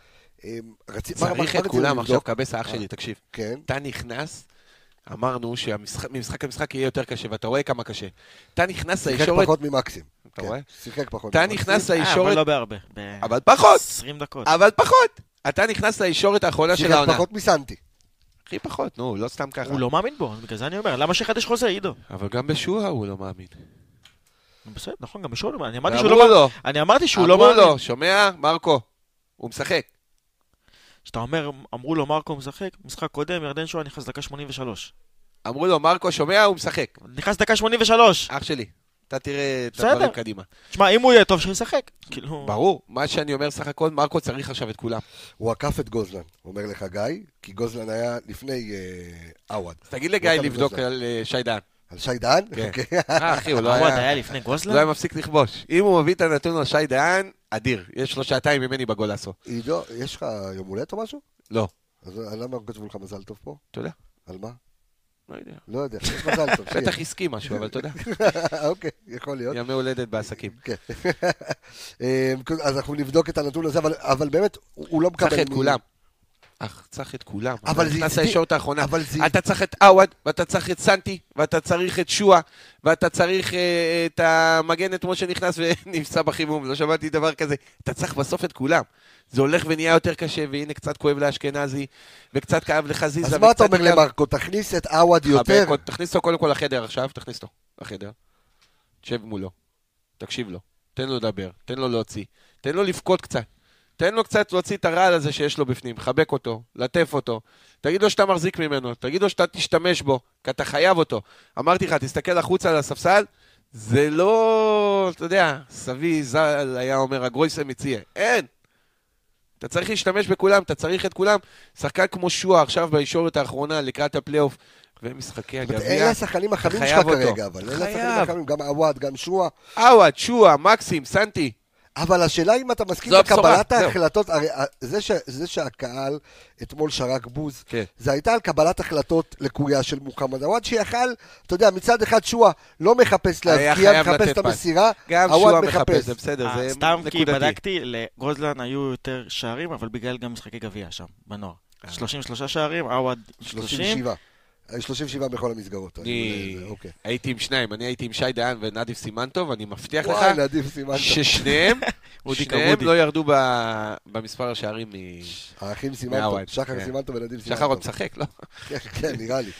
מה צריך את כולם? עכשיו, קבס האח אה. שלי, תקשיב. כן, אתה נכנס, אמרנו שממשחק למשחק יהיה יותר קשה, ואתה רואה כמה קשה. אתה נכנס שיחק לישורת, פחות ממקסים. אתה כן, רואה? שיחק פחות אתה ממקסים. נכנס אה, אבל לישורת, לא בהרבה. אבל פחות, 20 דקות. אבל פחות. אתה נכנס לישורת האחרונה של שיחק העונה. פחות מסנטי. הכי פחות, נו, לא סתם ככה. הוא לא מאמין בו, בגלל זה אני אומר, למה שיחדש חוזה, עידו? אבל גם בשואה הוא לא מאמין. בסדר, נכון, גם בשוער, אני אמרתי שהוא אמרו לא מאמין. אני אמרתי שהוא לא אמרו מאמין. לו, שומע, מרקו, הוא משחק. כשאתה אומר, אמרו לו מרקו משחק, משחק קודם, ירדן שואה נכנס דקה 83. אמרו לו, מרקו, שומע, הוא משחק. נכנס דקה 83. אח שלי, אתה תראה את. הדברים קדימה. תשמע, אם הוא יהיה טוב, שישחק. כאילו... ברור, מה שאני אומר סך הכל, מרקו צריך עכשיו את כולם. הוא עקף את גוזלן, אומר לך גיא, כי גוזלן היה לפני אה, עווד. אז תגיד לגיא לבדוק. על אה, שי דהן. על שי דהן? כן. אוקיי. אה, אחי, הוא לא היה... היה לפני גוזלן? לא היה מפסיק לכבוש. אם הוא מביא את הנתון על שי דהן, אדיר. יש לו שעתיים ממני בגולסו. עידו, יש לך יום הולדת או משהו? לא. אז למה הם כתבו לך מזל טוב פה? אתה יודע? על מה? לא יודע. לא יודע, יש מזל טוב. בטח עסקי משהו, אבל אתה יודע. אוקיי, יכול להיות. ימי הולדת בעסקים. כן. אה, אז אנחנו נבדוק את הנתון הזה, אבל- באמת, הוא לא מקבל... צריך את כולם. אך, צריך את כולם. אבל זה נכנס לישורת האחרונה. אבל זה- אתה צריך את עווד, ואתה צריך את סנטי, ואתה צריך את שואה, ואתה צריך אה, את המגן אתמול שנכנס ונפצע בחימום, לא שמעתי דבר כזה. אתה צריך בסוף את כולם. זה הולך ונהיה יותר קשה, והנה קצת כואב לאשכנזי, וקצת כאב לחזיזה. אז מה אתה אומר כאב- למרקו? תכניס את עווד יותר? אותו, תכניס אותו קודם כל לחדר עכשיו, תכניס אותו לחדר. תשב מולו, תקשיב לו, תן לו לדבר, תן לו להוציא, תן לו לבכות קצת. תן לו קצת להוציא את הרעל הזה שיש לו בפנים, חבק אותו, לטף אותו. תגיד לו שאתה מחזיק ממנו, תגיד לו שאתה תשתמש בו, כי אתה חייב אותו. אמרתי לך, תסתכל החוצה על הספסל, זה לא, אתה יודע, סבי ז"ל היה אומר, הגרויסה מציע. אין. אתה צריך להשתמש בכולם, אתה צריך את כולם. שחקן כמו שועה עכשיו בישורת האחרונה לקראת הפלייאוף, ומשחקי הגביע. אלה השחקנים החמים שלך. כרגע, אבל אלה השחקנים. החמים, גם עווד, גם שועה. עווד, שועה, מקסים, סנטי. אבל השאלה אם אתה מסכים לקבלת. ההחלטות, הרי ה- זה, ש, זה שהקהל אתמול שרק בוז, כן. זה הייתה על קבלת החלטות לקויה של מוחמד עווד, שיכל, אתה יודע, מצד אחד שועה לא מחפש להבקיע, חייב מחפש לתת את. המסירה, שועה מחפש, מחפש. זה בסדר, אה, זה סתם כי נקודתי. בדקתי, לגוזלן היו יותר שערים, אבל בגלל גם משחקי גביע שם, בנוער. אה. 33 שערים, עווד 30. 37. 37 בכל המסגרות. אני זה- אוקיי. הייתי עם שניים, אני הייתי עם שי דיין ונדיב סימנטוב, אני מבטיח לך. ששניהם, שניהם. לא ירדו במספר השערים מ... האחים סימנטו, מהוואט, שחר כן. סימנטו ונדיב סימנטו. שחר עוד משחק, לא? כן, כן, נראה לי.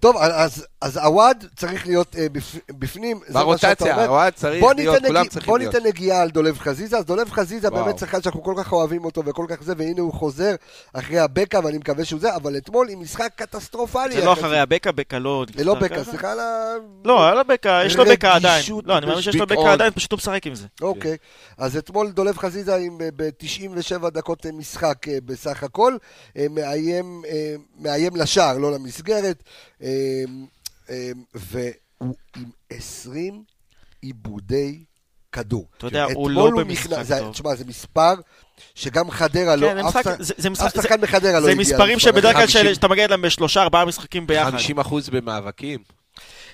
טוב, אז, אז עווד צריך להיות אה, בפ, בפנים, זה מה שאתה ברוטציה, אומר. אוהד צריך בוא להיות, כולם נגיע, צריכים בוא להיות. ניתן נגיעה על דולב חזיזה, אז דולב חזיזה וואו. באמת שחקן שאנחנו כל כך אוהבים אותו וכל כך זה, והנה הוא חוזר אחרי הבקע, ואני מקווה שהוא זה, אבל אתמול עם משחק קטסטרופלי. זה לא. אחרי הבקע, בקע לא... זה לא בקע. סליחה על ה... לא, היה לו בקע, יש לו בקע עדיין. לא, אני מאמין שיש לו בקע. עדיין, פשוט הוא משחק עם זה. אוקיי, אז אתמול דולב חזיזה עם ב-97 דקות אה, משחק אה, בסך הכל, אה, מאיים, אה, מאיים לשער, לא למסגרת, אה, אה, והוא עם 20 עיבודי כדור. אתה יודע, הוא לא במשחק זה- טוב. תשמע, זה מספר שגם חדרה לא, כן, זה אף משחק- זה- זה זה- שחקן בחדרה לא זה הגיע מספרים למספר שבדרך כלל 50. של- שאתה מגיע אליהם בשלושה, ארבעה משחקים ביחד. 50% במאבקים.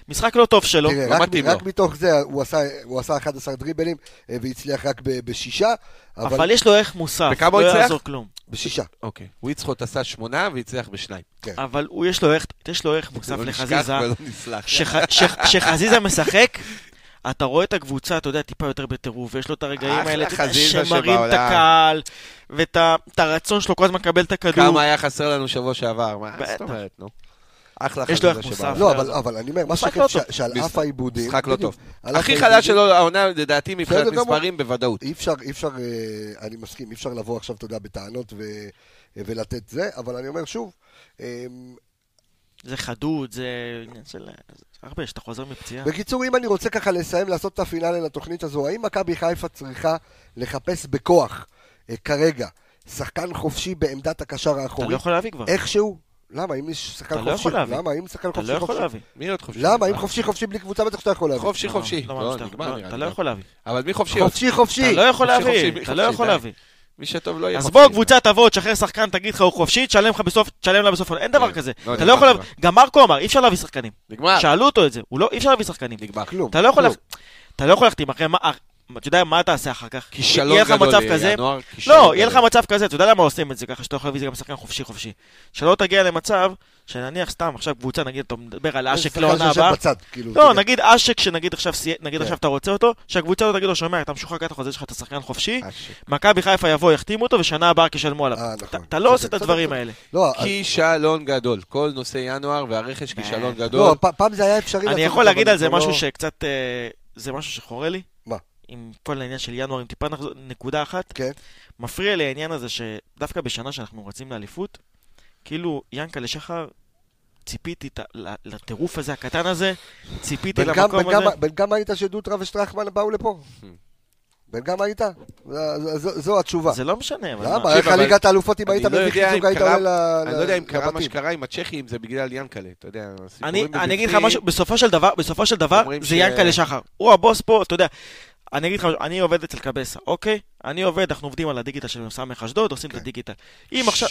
משחק לא טוב שלו. תראה, לא רק, מתאים רק לו. מתוך זה הוא עשה, הוא עשה 11 דריבלים אה, והצליח רק ב- בשישה, אבל, אבל יש לו ערך מוסף, וכמה הוא לא הצליח? יעזור כלום. בשישה. אוקיי. וויצחוט עשה שמונה והצליח בשניים. אבל הוא יש לו ערך- יש לו ערך מוסף לא נשכח לחזיזה. כשחזיזה משחק, אתה רואה את הקבוצה, אתה יודע, טיפה יותר בטירוף, ויש לו את הרגעים האלה, שמרים את. הקהל, ואת הרצון שלו כל הזמן לקבל את הכדור. כמה היה חסר לנו שבוע שעבר, מה. זאת אומרת, נו. אחלה יש לו ערך. מוסף. לא, אבל, אבל אני אומר, מה שכיף לא ש- טוב. שעל אף העיבודים... משחק לא טוב. הכי חלש שלו העונה, לדעתי, מבחינת. מספרים, בוודאות. אי אפשר, אי אפשר, אה, אני מסכים, אי אפשר לבוא עכשיו, אתה יודע, בטענות ו, ולתת זה, אבל אני אומר שוב, אה, זה חדות, זה עניין של... הרבה, שאתה חוזר מפציעה. בקיצור, אם אני רוצה ככה לסיים, לעשות את הפינאלי לתוכנית הזו, האם מכבי חיפה צריכה לחפש בכוח, אה, כרגע, שחקן חופשי בעמדת הקשר אתה האחורי, לא יכול להביא כבר. איכשהו? למה, אם יש שחקן אתה לא חופשי, יכול להביא. למה, אם שחקן אתה חופשי לא יכול חופשי, להביא. מי עוד חופשי? למה, אם חופשי חופשי בלי קבוצה, בטח שאתה יכול להביא. חופשי חופשי. לא, לא, לא, אתה. לא יכול להביא. אבל מי חופשי? חופשי חופשי. אתה לא יכול חופשי, להביא. חופשי, אתה חופשי, לא יכול. להביא. מי שטוב לא יהיה אז חופשי. בוא, קבוצה תבוא, תשחרר שחקן, תגיד לך הוא חופשי, תשלם לך בסוף, תשלם לה בסוף. אין דבר כן. כזה. לא, אתה לא יכול. להביא... גם מרקו אמר, אי אפשר להביא שחקנים. נגמר. שאלו אותו את זה, אי אפשר להביא שחקנים. נגמר. כלום. אתה לא יכול... כלום. לה- אתה לא יכול ללכת עם אחרי מה... אתה יודע מה תעשה אחר כך? כישלון יהיה לך גדול מצב כזה, לינואר, כישלון לא, יהיה לך. מצב כזה, אתה יודע למה עושים את זה ככה, שאתה יכול להביא את זה גם שחקן חופשי חופשי. שלא תגיע למצב, שנניח סתם עכשיו קבוצה, נגיד אתה מדבר על אשק לעונה הבאה, בצד, כאילו, אתה לא. נגיד אשק שנגיד עכשיו נגיד כן. עכשיו אתה רוצה אותו, שהקבוצה הזאת תגיד לו, שומע, אתה משוחרר לקחת החוזה שלך, אתה שחקן חופשי. מכבי חיפה יבוא, יחתימו אותו, ושנה הבאה רק ישלמו עליו. אה, אתה- נכון. אתה לא עושה את הדברים. האלה. לא, כישלון גדול. כל נושא ינואר והרכש כישלון בטח. גדול. לא, פעם זה היה אפשרי אני יכול את להגיד על זה משהו לא- שקצת, אה, זה משהו שחורה לי. עם כל העניין של ינואר, עם טיפה נחזור, נקודה אחת. כן. מפריע לי העניין הזה שדווקא בשנה שאנחנו רצים לאליפות, כאילו ינקלה שחר, ציפיתי ת- לטירוף הזה, הקטן הזה, ציפיתי בן כמה- למקום בן כמה- הזה. בן כמה היית שדוטרה ושטרחמן באו לפה? בן כמה היית? זו- התשובה. זה לא משנה, אבל למה? מה? איך אבל- ליגת האלופות אם אני היית לא מביא יודע חיזוק היית עולה ל- אני לא יודע אם קרה מה. שקרה עם הצ'כים, זה בגלל ינקלה, אתה יודע, אני, הסיפורים אני אגיד לך משהו, בסופו של דבר, בסופו של דבר, זה ינקלה שחר. הוא הבוס פה, אתה יודע. אני אגיד לך אני עובד אצל קבסה, אוקיי? אני עובד, אנחנו עובדים על הדיגיטל של סמך אשדוד, עושים את כן. הדיגיטל. אם עכשיו...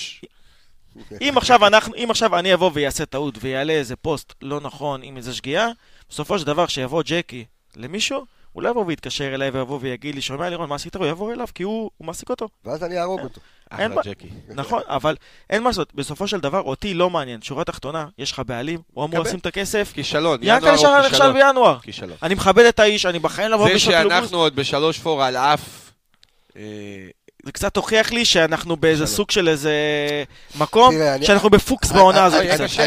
אם עכשיו אנחנו, אם עכשיו אני אבוא ויעשה טעות ויעלה איזה פוסט לא נכון עם איזה שגיאה, בסופו של דבר כשיבוא ג'קי למישהו, הוא לא יבוא ויתקשר אליי ויבוא ויגיד לי, שומע לירון, מה עשית? הוא יבוא אליו כי הוא הוא מעסיק אותו. ואז אני אהרוג אותו. אין אחלה מה- ג'קי. נכון, אבל אין מה לעשות, בסופו של דבר אותי לא מעניין. שורה תחתונה, יש לך בעלים, הוא אמור. לשים את הכסף. כישלון, ינואר הוא נכשל כישלון. בינואר. כישלון. אני מכבד את האיש, אני בחיים לא זה. שאנחנו עוד בשלוש פור על אף... אה, זה קצת הוכיח לי שאנחנו באיזה שלום. סוג של איזה מקום, תראה, אני- שאנחנו בפוקס בעונה אני- הזאת אני- יהיה קצת.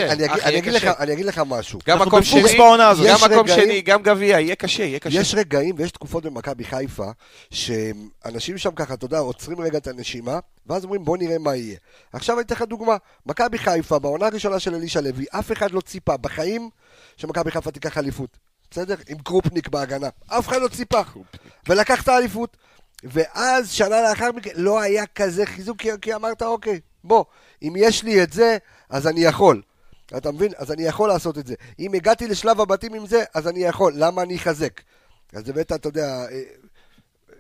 אני אגיד- לך- קשה. אני אגיד לך משהו. גם מקום בפוקס שני, בעונה הזאת. גם יש מקום רגעים- שני, גם גביע, יהיה קשה, יהיה קשה. יש רגעים ויש תקופות במכבי חיפה, שאנשים שם ככה, אתה יודע, עוצרים רגע את הנשימה, ואז אומרים בוא נראה מה יהיה. עכשיו אני אתן לך דוגמה, מכבי חיפה, בעונה הראשונה של אלישע לוי, אף אחד לא ציפה בחיים שמכבי חיפה תיקח אליפות. בסדר? עם קרופניק בהגנה. אף אחד לא ציפה. ולקח את האליפות. ואז, שנה לאחר מכן, לא היה כזה חיזוק, כי, כי אמרת, אוקיי, בוא, אם יש לי את זה, אז אני יכול. אתה מבין? אז אני יכול לעשות את זה. אם הגעתי לשלב הבתים עם זה, אז אני יכול. למה אני אחזק? אז הבאת, אתה יודע, אה,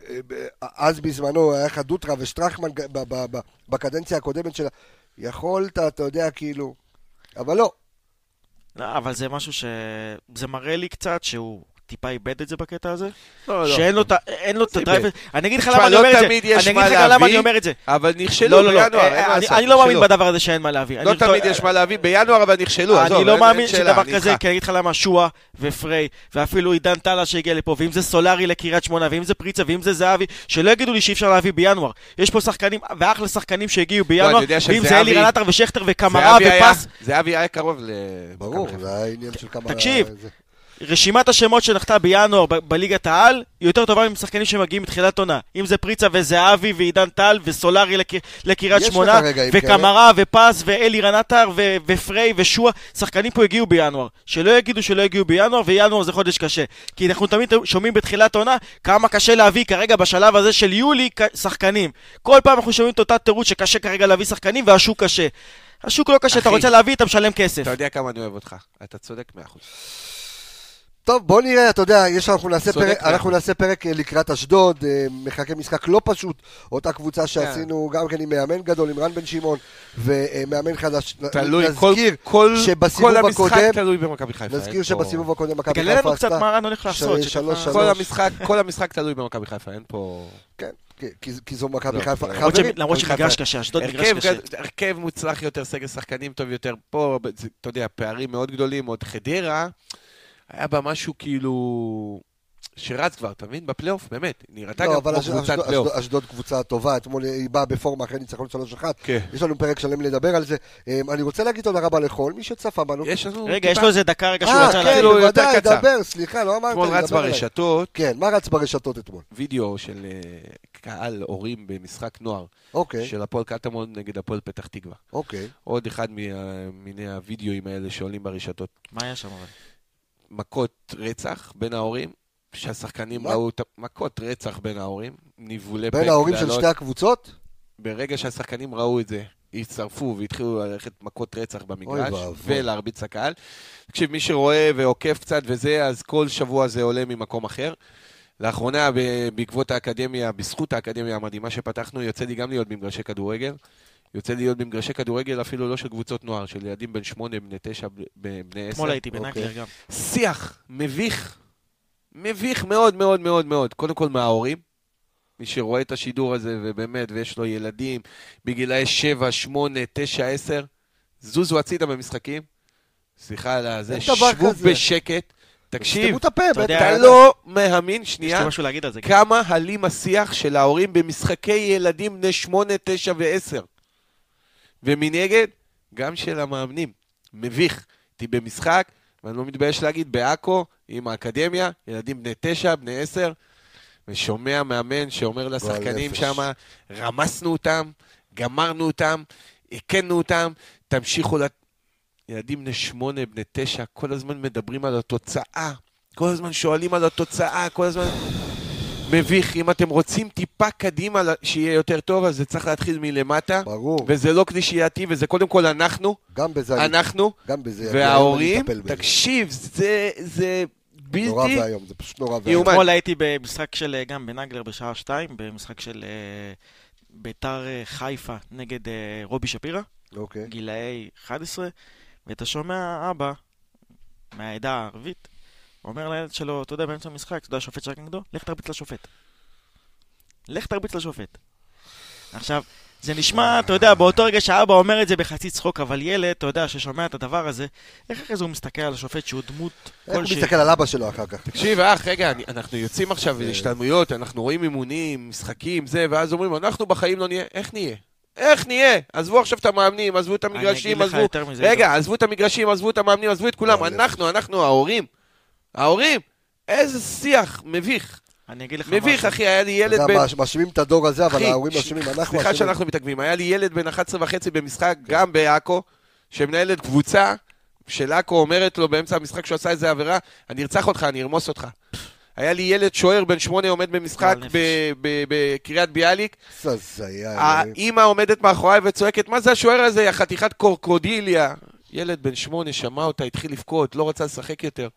אה, אה, אז בזמנו היה לך דוטרה ושטרחמן בקדנציה הקודמת שלה. יכולת, אתה יודע, כאילו... אבל לא. לא, אבל זה משהו ש... זה מראה לי קצת שהוא טיפה איבד את זה בקטע הזה. לא, לא. שאין לו את ה- אין לו את הדרייב. אני אגיד לך למה אני לא אומר את זה. תמיד יש אני אגיד לך למה אני. אומר את זה. אבל נכשלו לא, לא, לא. בינואר, אין אה, מה אני- לעשות. אני לא מאמין. בדבר הזה שאין מה להביא. לא תמיד יש מה להביא, בינואר אבל נכשלו, עזוב, אני לא מאמין שדבר כזה. כי אני אגיד לך למה, שועה ופריי, ואפילו עידן טלה שהגיע לפה, ואם זה סולארי לקריית שמונה, ואם זה פריצה, ואם זה זהבי, שלא יגידו לי שאי אפשר להביא בינואר. יש פה שחקנים, ואחלה שחקנים שהגיעו בינואר, ואם זה אלי רנטר ושכטר וקמרה ופס, זהבי היה קרוב ל... ברור, זה היה עניין של כמה... תקשיב. רשימת השמות שנחתה בינואר ב- בליגת העל, היא יותר טובה משחקנים שמגיעים מתחילת עונה. אם זה פריצה וזהבי ועידן טל וסולארי לק... לקריית שמונה, וקמרה ופס ואלי רנטר ו... ופריי ושועה, שחקנים פה הגיעו בינואר. שלא יגידו שלא הגיעו בינואר, וינואר זה חודש קשה. כי אנחנו תמיד שומעים בתחילת עונה כמה קשה להביא כרגע בשלב הזה של יולי שחקנים. כל פעם אנחנו שומעים את אותה תירוץ שקשה כרגע להביא שחקנים והשוק קשה. השוק לא קשה, אתה אחי, רוצה להביא, אתה משלם כסף. אתה יודע כמה אני אוהב אותך, אתה צודק מאה אחוז. טוב, בוא נראה, אתה יודע, יש, אנחנו, נעשה פרק, אנחנו. נעשה פרק אה, לקראת אשדוד, אה, מחכה משחק לא פשוט, אותה קבוצה כן. שעשינו גם כן עם מאמן גדול, עם רן בן שמעון, ומאמן חדש. נ- תלוי, כל, נזכיר כל, שבסיבוב כל המשחק הקודם- תלוי במכבי חיפה. נזכיר שבסיבוב הקודם מכבי תגלה חיפה לנו קצת עשתה... מה רן הולך לעשות. כל המשחק, כל המשחק תלוי במכבי חיפה, אין פה... כן, כי- זו מכבי לא, חיפה. לא. למרות חברים, למרות שמגרש. קשה, אשדוד מגרש קשה. הרכב מוצלח יותר, סגל שחקנים טוב יותר. פה, אתה יודע, פערים מאוד גדולים. עוד חדרה, היה בה משהו כאילו... שרץ כבר, אתה מבין? בפלייאוף, באמת. נראתה לא, גם אבל כמו קבוצת פלייאוף. אשדוד- אשדוד קבוצה טובה, אתמול היא באה בפורמה אחרי ניצחון 3-1. כן. יש לנו פרק שלם לדבר על זה. אמ, אני רוצה להגיד תודה רבה לכל מי שצפה בנו. יש לנו... רגע, יש לו איזה דקה רגע שהוא אה, רצה כן, להגיד. כאילו, יותר בוודאי. דבר, סליחה, לא אמרת אתמול רץ. ברשתות כן, מה רץ ברשתות אתמול? וידאו של אה, קהל הורים במשחק נוער, אוקיי, של הפועל קטמון נגד הפועל פתח תקווה. אוקיי. עוד אחד מיני הווידאוים האלה שעולים ברשתות. מה היה שם אבל? מכות רצח בין ההורים, שהשחקנים מה? ראו את ה- מכות רצח בין ההורים, ניבולי בין ההורים של. שתי הקבוצות? ברגע שהשחקנים ראו את זה, הצטרפו והתחילו ללכת מכות רצח במגרש. ולהרביץ לקהל. תקשיב, מי שרואה ועוקב קצת וזה, אז כל שבוע זה עולה ממקום אחר. לאחרונה, בעקבות האקדמיה, בזכות האקדמיה המדהימה שפתחנו, יוצא לי גם להיות במגרשי כדורגל. יוצא לי להיות במגרשי כדורגל אפילו לא של קבוצות נוער, של ילדים בן שמונה, בני תשע, בני עשר. אתמול הייתי אוקיי. בנגלר גם. שיח מביך, מביך מאוד מאוד מאוד מאוד. קודם כל מההורים, מי שרואה את השידור הזה, ובאמת, ויש לו ילדים בגילאי 7, 8, 9, 10, זוזו הצידה במשחקים. סליחה על הזה, שבו. בשקט. תקשיב, את הפה, אתה. אתה לא מאמין, שנייה, לי משהו להגיד על זה. גם. כמה הלים השיח של ההורים במשחקי ילדים בני 8, 9 ו-10. ומנגד, גם של המאמנים. מביך. הייתי במשחק, ואני לא מתבייש להגיד, בעכו, עם האקדמיה, ילדים בני 9, בני 10, ושומע מאמן שאומר לשחקנים. שם, רמסנו אותם, גמרנו אותם, הכינו אותם, תמשיכו ל... ילדים בני 8, בני 9, כל הזמן מדברים על התוצאה. כל הזמן שואלים על התוצאה, כל הזמן... מביך, אם אתם רוצים טיפה קדימה שיהיה יותר טוב, אז זה צריך להתחיל מלמטה. ברור. וזה לא קלישייתי, וזה קודם כל אנחנו, גם בזה אנחנו, גם בזה. וההורים. תקשיב, זה, זה נורא בלתי... ואיום, זה פשוט נורא ואיום. אתמול הייתי במשחק של, אה, גם בנגלר בשעה שתיים, במשחק של אה, ביתר אה, חיפה נגד רובי שפירא, אוקיי. גילאי 11, ואתה שומע אבא מהעדה הערבית, אומר לילד שלו, אתה יודע, באמצע המשחק, אתה יודע, השופט שרק נגדו, לך תרביץ לשופט. לך תרביץ לשופט. עכשיו, זה נשמע, אתה יודע, באותו רגע שהאבא אומר את זה בחצי צחוק, אבל ילד, אתה יודע, ששומע את הדבר הזה, איך אחרי זה הוא מסתכל על השופט שהוא דמות איך הוא כלשהי? מסתכל על אבא שלו אחר כך? תקשיב, אח, רגע, אני, אנחנו יוצאים עכשיו כן. להשתלמויות, אנחנו רואים אימונים, משחקים, זה, ואז אומרים, אנחנו בחיים לא נהיה. איך נהיה? איך נהיה? עזבו עכשיו את המאמנים, עזבו את אני המגרשים, אגיד לך עזבו... יותר מזה. רגע, עזבו את המגרשים, עזבו את המאמנים, עזבו את כולם. אנחנו, אנחנו, ההורים. ההורים. איזה שיח מביך. אני אגיד לך מביך, משהו. אחי, היה לי ילד אתה בן... יודע, מאש- מאשימים את הדור הזה, אבל ההורים מאשימים, אנחנו סליחה אשמים. שאנחנו מתעכבים. היה לי ילד בן 11 וחצי במשחק, גם בעכו, שמנהלת קבוצה של עכו אומרת לו באמצע המשחק שהוא עשה איזה עבירה, אני ארצח אותך, אני ארמוס אותך. היה לי ילד שוער בן שמונה עומד במשחק בקריית ביאליק. האימא עומדת מאחוריי וצועקת, מה זה השוער הזה, יא חתיכת קורקודיליה? ילד בן שמונה שמע אותה, התחיל לבכות, לא רצה לשחק יותר.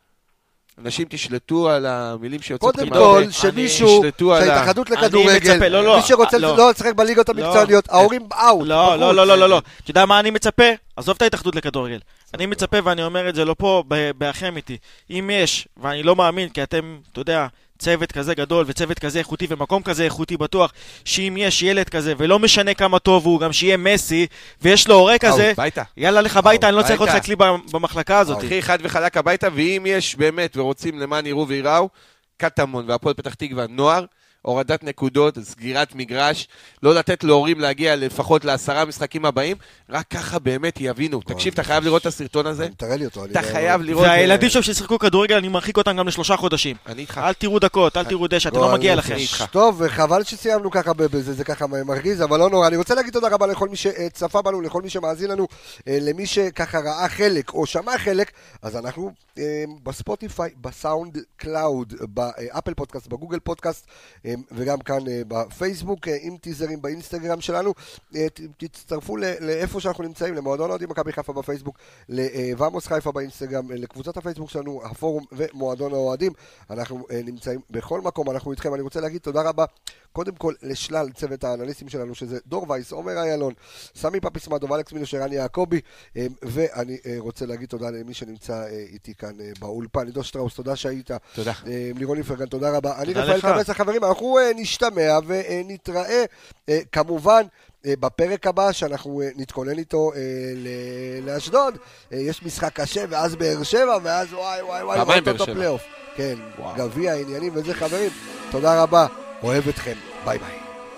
אנשים תשלטו על המילים שיוצאות קודם. כל, שמישהו, שההתאחדות אני לכדורגל, לא, לא, מי שרוצה לא. לא לשחק בליגות המקצועניות, ההורים אאוט. לא, לא, לא, לא, לא, לא. אתה יודע מה אני מצפה? עזוב את ההתאחדות לכדורגל. אני מצפה, ואני אומר את זה לא פה, ב- באחי אמיתי. אם יש, ואני לא מאמין, כי אתם, אתה יודע, צוות כזה גדול וצוות כזה איכותי ומקום כזה איכותי בטוח, שאם יש ילד כזה, ולא משנה כמה טוב הוא, גם שיהיה מסי, ויש לו הורה כזה. יאללה לך הביתה, אני לא צריך אותך. אצלי במחלקה הזאת. אחי, חד וחלק הביתה, ואם יש באמת ורוצים למען יראו וייראו, קטמון והפועל פתח תקווה, נוער, הורדת נקודות, סגירת מגרש, לא לתת להורים להגיע לפחות לעשרה משחקים הבאים, רק ככה באמת יבינו. תקשיב, אתה חייב לראות את הסרטון הזה, תראה לי אותו. אתה חייב לראות... והילדים שם ששיחקו כדורגל, אני מרחיק אותם גם לשלושה חודשים. אני איתך. אל תראו דקות, אל תראו דשא, אתם לא מגיע. לכם. טוב, חבל שסיימנו ככה בזה, זה ככה מרגיז, אבל לא נורא. אני רוצה להגיד תודה רבה לכל מי שצפה בנו, לכל מי שמאזין לנו, אה, למי שככה ראה חלק או שמע חלק, אז אנחנו אה, ב Spotify, ב SoundCloud, ב Apple Podcast, ב Google Podcast, אה, וגם כאן אה, בפייסבוק, אה, עם טיזרים באינסטגרם שלנו. אה, תצטרפו לאיפה שאנחנו נמצאים, למועדון אוהדים מכבי חיפה בפייסבוק, לוואמוס חיפה באינסטגרם, אה, לקבוצת הפייסבוק שלנו, הפורום ומועדון האוהדים. אנחנו אה, נמצאים בכל מקום, אנחנו איתכם. אני רוצה להגיד תודה רבה, קודם כל לשלל צוות האנליסטים שלנו, שזה דור וייס, עומר איילון, סמי פפיס מדוב, אלכס מילוש, ערן יעקבי, אה, ואני אה, רוצה להגיד תודה למי שנמצא אה, איתי כאן אה, באולפן. עידו שטראוס, תודה שהיית. תודה. אה, לירון איפרגן, תודה רבה. אני תודה רפאל לך. קבס, החברים, אנחנו נשתמע ונתראה, אה, כמובן, בפרק הבא, שאנחנו נתכונן איתו לאשדוד, יש משחק קשה, ואז באר שבע, ואז וואי וואי וואי, פעמיים באר שבע. כן. גביע, עניינים וזה, חברים. תודה רבה, אוהב אתכם, ביי ביי.